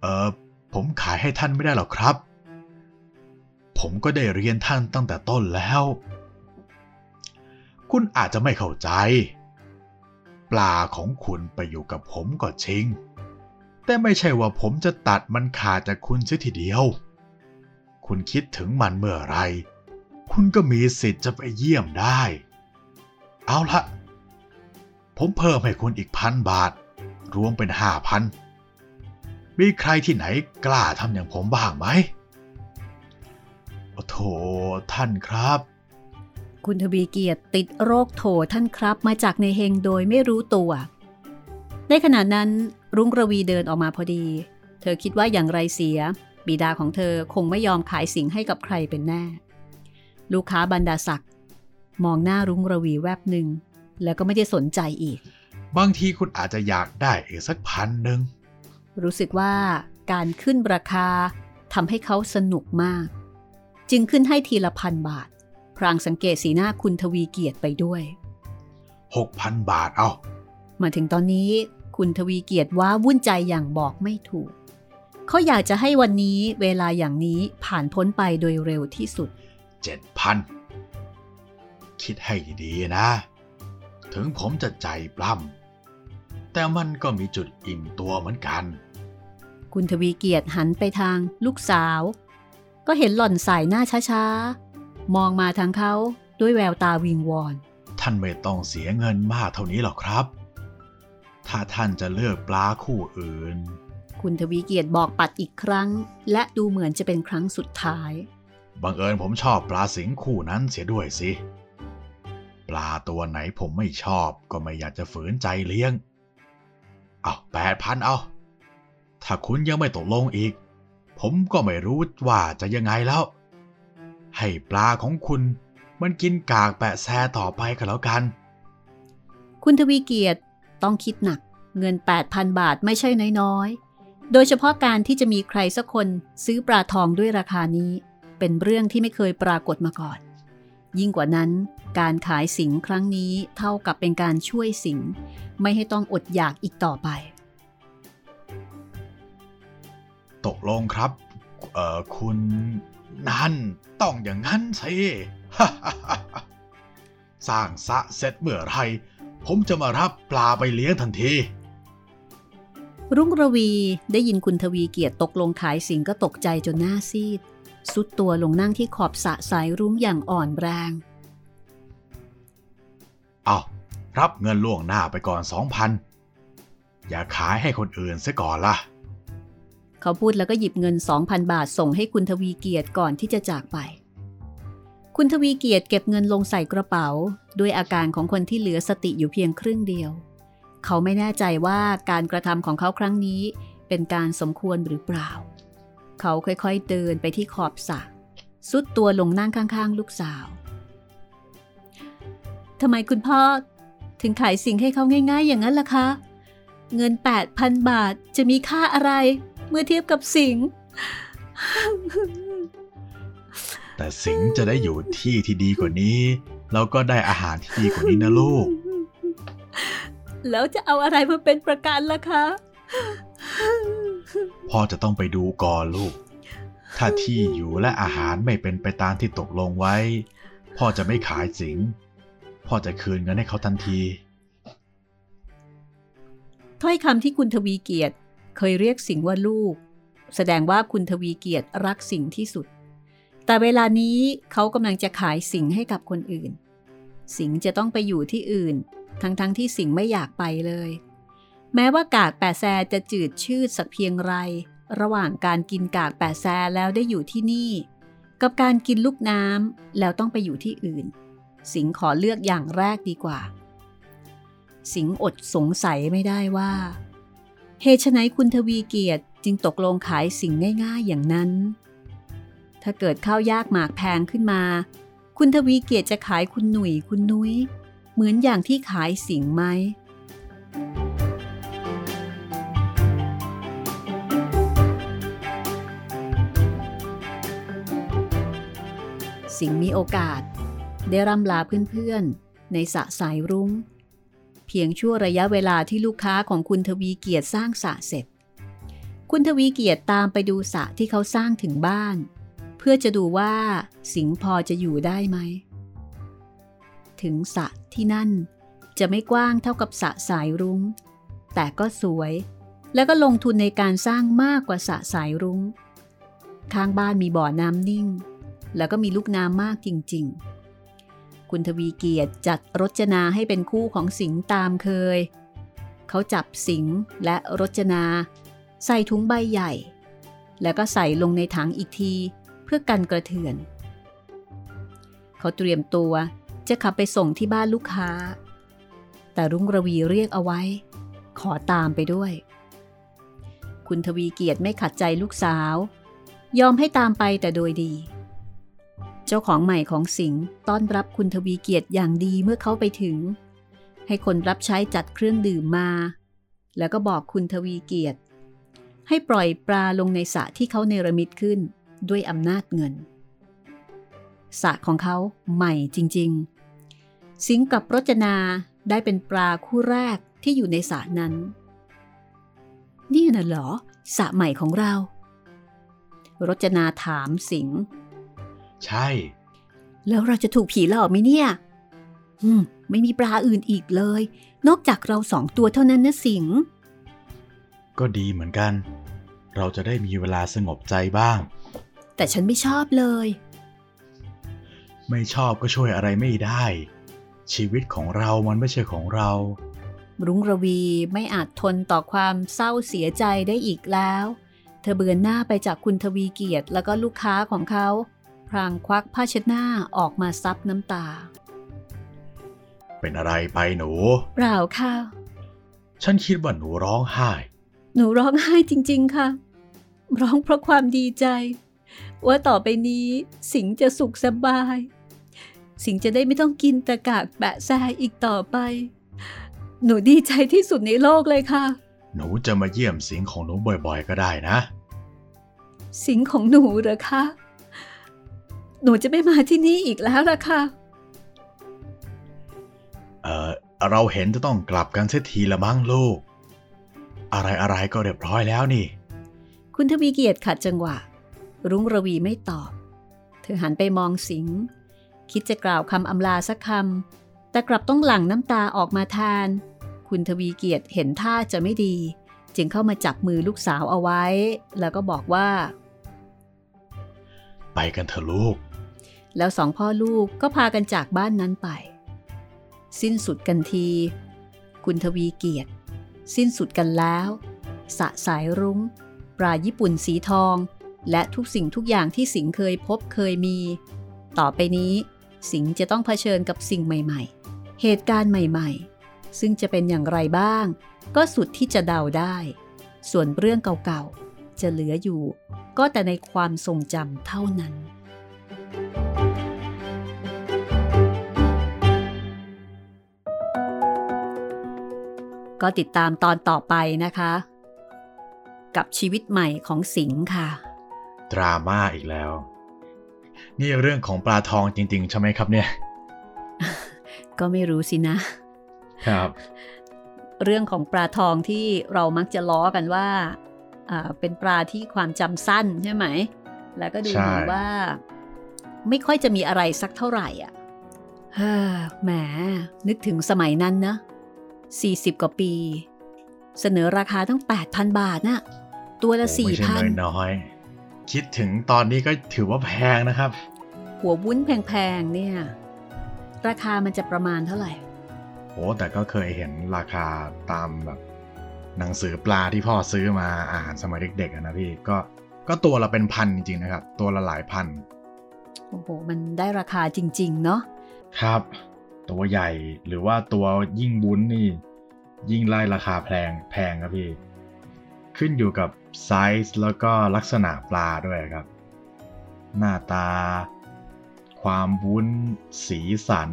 เออผมขายให้ท่านไม่ได้หรอกครับ ผมก็ได้เรียนท่านตั้งแต่ต้นแล้ว คุณอาจจะไม่เข้าใจ ปลาของคุณไปอยู่กับผมก็จริง แต่ไม่ใช่ว่าผมจะตัดมันขาดจากคุณเสียทีเดียว คุณคิดถึงมันเมื่อไร คุณก็มีสิทธิ์จะไปเยี่ยมได้ เอาละ ผมเพิ่มให้คุณอีกพันบาท รวมเป็นห้าพัน มีใครที่ไหนกล้าทำอย่างผมบ้างไหมโอ้โถท่านครับ คุณทวีเกียรติติดโรคโถท่านครับมาจากในเฮงโดยไม่รู้ตัว ในขณะนั้น รุ้งระวีเดินออกมาพอดี เธอคิดว่าอย่างไรเสีย บิดาของเธอคงไม่ยอมขายสิ่งให้กับใครเป็นแน่ ลูกค้าบรรดาศักดิ์มองหน้ารุ้งระวีแวบหนึ่ง แล้วก็ไม่ได้สนใจอีก บางทีคุณอาจจะอยากได้อีกสักพันหนึ่ง รู้สึกว่าการขึ้นราคาทำให้เขาสนุกมาก จึงขึ้นให้ทีละพันบาท พรางสังเกตสีหน้าคุณทวีเกียรติไปด้วยหกพันบาทเอา มาถึงตอนนี้ คุณทวีเกียรติว่าวุ่นใจอย่างบอกไม่ถูก เขาอยากจะให้วันนี้เวลาอย่างนี้ผ่านพ้นไปโดยเร็วที่สุดเจ็ดพันคิดให้ดีๆนะ ถึงผมจะใจปล้ำแต่มันก็มีจุดอิ่มตัวเหมือนกัน คุณทวีเกียรติหันไปทางลูกสาว ก็เห็นหล่อนสายหน้าช้าๆ มองมาทางเขาด้วยแววตาวิงวอน ท่านไม่ต้องเสียเงินมากเท่านี้หรอกครับ ถ้าท่านจะเลือกปลาคู่อื่น คุณทวีเกียรติบอกปัดอีกครั้ง และดูเหมือนจะเป็นครั้งสุดท้าย บังเอิญผมชอบปลาสิงคู่นั้นเสียด้วยสิ ปลาตัวไหนผมไม่ชอบก็ไม่อยากจะฝืนใจเลี้ยง เอาแปดพันเอา ถ้าคุณยังไม่ตกลงอีก ผมก็ไม่รู้ว่าจะยังไงแล้ว ให้ปลาของคุณมันกินกากแปะแซต่อไปก็แล้วกัน คุณทวีเกียรติ ต้องคิดหนัก เงิน 8,000 บาทไม่ใช่น้อยๆ โดยเฉพาะการที่จะมีใครสักคนซื้อปลาทองด้วยราคานี้ เป็นเรื่องที่ไม่เคยปรากฏมาก่อน ยิ่งกว่านั้น การขายสิงครั้งนี้เท่ากับเป็นการช่วยสิงไม่ให้ต้องอดอยากอีกต่อไป ตกลงครับ เอ่อคุณนั่นต้องอย่างนั้นสิสร้างสะเสร็จเมื่อไหร ผมจะมารับปลาไปเลี้ยงทันที รุ่งระวีได้ยินคุณทวีเกียรติตกลงขายสิงก็ตกใจจนหน้าซีด สุดตัวลงนั่งที่ขอบสระสายรุ้งอย่างอ่อนแรง เอารับเงินล่วงหน้าไปก่อนสองพันอย่าขายให้คนอื่นซะก่อนล่ะ เขาพูดแล้วก็หยิบเงิน2,000บาทส่งให้คุณทวีเกียรติก่อนที่จะจากไป คุณทวีเกียรติเก็บเงินลงใส่กระเป๋า ด้วยอาการของคนที่เหลือสติอยู่เพียงครึ่งเดียว เขาไม่แน่ใจว่าการกระทำของเขาครั้งนี้ เป็นการสมควรหรือเปล่า เขาค่อยๆเดินไปที่ขอบสระสุดตัวลงนั่งข้างๆ ลูกสาวทำไมคุณพ่อถึงขายสิ่งให้เขาง่าย ๆ อย่างนั้นล่ะคะ เงิน 8,000 บาทจะมีค่าอะไร เมื่อเทียบกับสิ่ง แต่สิงห์จะได้อยู่ที่ที่ดีกว่านี้ แล้วก็ได้อาหารที่ดีกว่านี้นะลูก แล้วจะเอาอะไรมาเป็นประกันล่ะคะ พ่อจะต้องไปดูก่อนลูก ถ้าที่อยู่และอาหารไม่เป็นไปตามที่ตกลงไว้ พ่อจะไม่ขายสิงห์พ่อจะคืนเงินให้เขาทันที ถ้อยคำที่คุณทวีเกียรติเคยเรียกสิงห์ว่าลูก แสดงว่าคุณทวีเกียรติรักสิงห์ที่สุด แต่เวลานี้เขากำลังจะขายสิงให้กับคนอื่น สิงจะต้องไปอยู่ที่อื่น ทั้งๆทที่สิงไม่อยากไปเลย แม้ว่ากากแปะแซจะจืดชืดสักเพียงไร ระหว่างการกินกากแปะแซแล้วได้อยู่ที่นี่ กับการกินลูกน้ำแล้วต้องไปอยู่ที่อื่น สิงขอเลือกอย่างแรกดีกว่า สิงอดสงสัยไม่ได้ว่าเหตุไฉนคุณทวีเกียรติจึงตกลงขายสิ่งง่าย ๆ อย่างนั้น ถ้าเกิดข้าวยากหมากแพงขึ้นมา คุณทวีเกียรติจะขายคุณหนุ่ยคุณนุ้ย เหมือนอย่างที่ขายสิงไหม สิงมีโอกาส ได้ร่ำลาเพื่อนๆ ในสะสายรุง้ง เพียงชั่วระยะเวลาที่ลูกค้าของคุณทวีเกียรติสร้างสะเสร็จ คุณทวีเกียรติตามไปดูสะที่เขาสร้างถึงบ้าน พื่อจะดูว่าสิงห์พอจะอยู่ได้ไหม ถึงสระที่นั่นจะไม่กว้างเท่ากับสระสายรุง้ง แต่ก็สวย แล้วก็ลงทุนในการสร้างมากกว่าสระสายรุง้ง ข้างบ้านมีบ่อน้ำนิ่ง แล้วก็มีลูกน้ำมากจริง ๆ คุณทวีเกียรติจัดรจนาให้เป็นคู่ของสิงห์ตามเคย เขาจับสิงห์และรจนา ใส่ถุงใบใหญ่ แล้วก็ใส่ลงในถังอีกที เพื่อกันกระเทือน เขาเตรียมตัวจะขับไปส่งที่บ้านลูกค้า แต่รุ่งระวีเรียกเอาไว้ ขอตามไปด้วย คุณทวีเกียรติไม่ขัดใจลูกสาว ยอมให้ตามไปแต่โดยดี เจ้าของใหม่ของสิงห์ต้อนรับคุณทวีเกียรติอย่างดีเมื่อเขาไปถึง ให้คนรับใช้จัดเครื่องดื่มมา แล้วก็บอกคุณทวีเกียรติ ให้ปล่อยปลาลงในสระที่เขาเนรมิตขึ้น ด้วยอำนาจเงินสระของเขาใหม่จริง ๆ สิงห์กับรจนาได้เป็นปลาคู่แรกที่อยู่ในสระนั้น นี่น่ะเหรอสระใหม่ของเรา รจนาถามสิงห์ใช่ แล้วเราจะถูกผีหลอกไหมเนี่ย อืม ไม่มีปลาอื่นอีกเลย นอกจากเราสองตัวเท่านั้นนะสิงห์ก็ดีเหมือนกัน เราจะได้มีเวลาสงบใจบ้าง แต่ฉันไม่ชอบเลย ไม่ชอบก็ช่วยอะไรไม่ได้ ชีวิตของเรามันไม่ใช่ของเรา รุ้งระวีไม่อาจทนต่อความเศร้าเสียใจได้อีกแล้ว เธอเบือนหน้าไปจากคุณทวีเกียรติแล้วก็ลูกค้าของเขา พรางควักผ้าเช็ดหน้าออกมาซับน้ำตา เป็นอะไรไปหนู เปล่าค่ะ ฉันคิดว่าหนูร้องไห้ หนูร้องไห้จริง ๆ ค่ะ ร้องเพราะความดีใจ ว่าต่อไปนี้สิงห์จะสุขสบาย สิงห์จะได้ไม่ต้องกินตะกากแปะแซอีกต่อไป หนูดีใจที่สุดในโลกเลยค่ะ หนูจะมาเยี่ยมสิงของหนูบ่อยๆ ก็ได้นะ สิงห์ของหนูเหรอคะ หนูจะไม่มาที่นี่อีกแล้วล่ะค่ะ เออเราเห็นจะต้องกลับกันเสียทีละมั้งลูก อะไรอะไรๆก็เรียบร้อยแล้วนี่ คุณทวีเกียรติขัดจังหวะ รุ้งระวีไม่ตอบ เธอหันไปมองสิงห์คิดจะกล่าวคำอำลาสักคำ แต่กลับต้องหลั่งน้ำตาออกมาแทนคุณทวีเกียรติเห็นท่าจะไม่ดี จึงเข้ามาจับมือลูกสาวเอาไว้ แล้วก็บอกว่า ไปกันเถอะลูก แล้วสองพ่อลูกก็พากันจากบ้านนั้นไป สิ้นสุดกันที คุณทวีเกียรติ สิ้นสุดกันแล้ว สะสายรุง้ง ปลาญี่ปุ่นสีทอง และทุกสิ่งทุกอย่างที่สิงเคยพบเคยมี ต่อไปนี้ สิงจะต้องเผชิญกับสิ่งใหม่ ๆ เหตุการณ์ใหม่ ๆ ซึ่งจะเป็นอย่างไรบ้าง ก็สุดที่จะเดาได้ ส่วนเรื่องเก่าๆ จะเหลืออยู่ ก็แต่ในความทรงจำเท่านั้น ก็ติดตามตอนต่อไปนะคะ กับชีวิตใหม่ของสิงค์ค่ะ ดราม่าอีกแล้ว นี่เรื่องของปลาทองจริง ๆ ใช่ไหมครับเนี่ย ก็ไม่รู้สินะ ครับ เรื่องของปลาทองที่เรามักจะล้อกันว่าเป็นปลาที่ความจำสั้นใช่ไหม แล้วก็ดูเหมือนว่า ไม่ค่อยจะมีอะไรสักเท่าไหร่อะแหม นึกถึงสมัยนั้นนะ40 กว่าปี เสนอราคาตั้ง 8,000 บาทนะ่ะ ตัวละ4,000น้อย คิดถึงตอนนี้ก็ถือว่าแพงนะครับ หัววุ้นแพงๆเนี่ย ราคามันจะประมาณเท่าไหร่โอ้แต่ก็เคยเห็นราคาตามแบบ หนังสือปลาที่พ่อซื้อมาอ่านสมัยเด็กๆนะพี่ก็ก็ตัวละเป็นพันจริงๆนะครับ ตัวละหลายพันโอ้โหมันได้ราคาจริง ๆ เนาะครับ ตัวใหญ่หรือว่าตัวยิ่งบุ้นนี่ ยิ่งไล่ราคาแพงแพงครับพี่ ขึ้นอยู่กับ ไซส์แล้วก็ลักษณะปลาด้วยครับ หน้าตา ความวุ้นสีสัน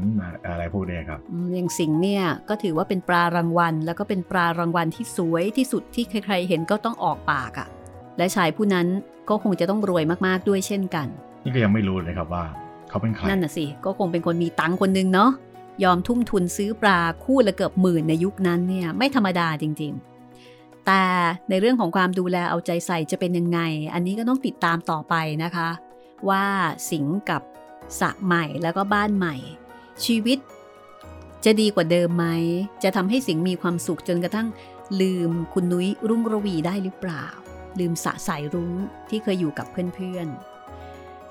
อะไรพวกนี้ครับอย่างสิงเนี่ยก็ถือว่าเป็นปลารางวัล แล้วก็เป็นปลารางวัลที่สวยที่สุดที่ใครๆเห็นก็ต้องออกปากอะ่ะ และชายผู้นั้นก็คงจะต้องรวยมากๆด้วยเช่นกัน นี่ก็ยังไม่รู้เลยครับว่า เขาเป็นใครนั่นน่ะสิก็คงเป็นคนมีตังคนนึงเนาะยอมทุ่มทุนซื้อปลาคู่ละเกือบหมื่นในยุคนั้นเนี่ยไม่ธรรมดาจริง ๆ แต่ในเรื่องของความดูแลเอาใจใส่จะเป็นยังไง อันนี้ก็ต้องติดตามต่อไปนะคะ ว่าสิงกับสะใหม่แล้วก็บ้านใหม่ ชีวิต จะดีกว่าเดิมไหม จะทำให้สิงมีความสุขจนกระทั่งลืมคุณนุ้ยรุ่งระวีได้หรือเปล่า ลืมสะสายรุ้งที่เคยอยู่กับเพื่อนๆ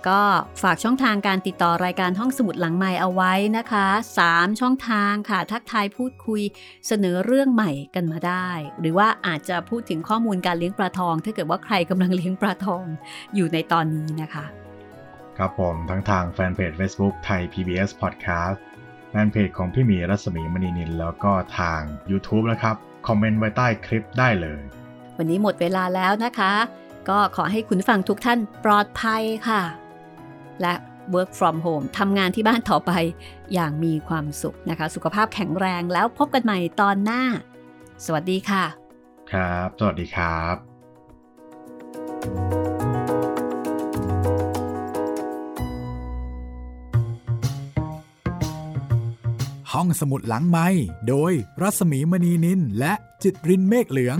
ก็ฝากช่องทางการติดต่อรายการห้องสมุดหลังใหม่เอาไว้นะคะ 3 ช่องทางค่ะ ทักทายพูดคุยเสนอเรื่องใหม่กันมาได้ หรือว่าอาจจะพูดถึงข้อมูลการเลี้ยงปลาทอง ถ้าเกิดว่าใครกำลังเลี้ยงปลาทองอยู่ในตอนนี้นะคะ ครับผมทั้งทางแฟนเพจ Facebook ไทย PBS Podcast แฟนเพจของพี่มีรัศมีมณีนินแล้วก็ทาง YouTube นะครับ คอมเมนต์ไว้ใต้คลิปได้เลย วันนี้หมดเวลาแล้วนะคะ ก็ขอให้คุณฟังทุกท่านปลอดภัยค่ะ และ work from home ทำงานที่บ้านต่อไปอย่างมีความสุขนะคะ สุขภาพแข็งแรงแล้วพบกันใหม่ตอนหน้า สวัสดีค่ะ ครับ สวัสดีครับ ห้องสมุดหลังไม้โดยรัสมีมณีนินและจิตรินเมฆเหลือง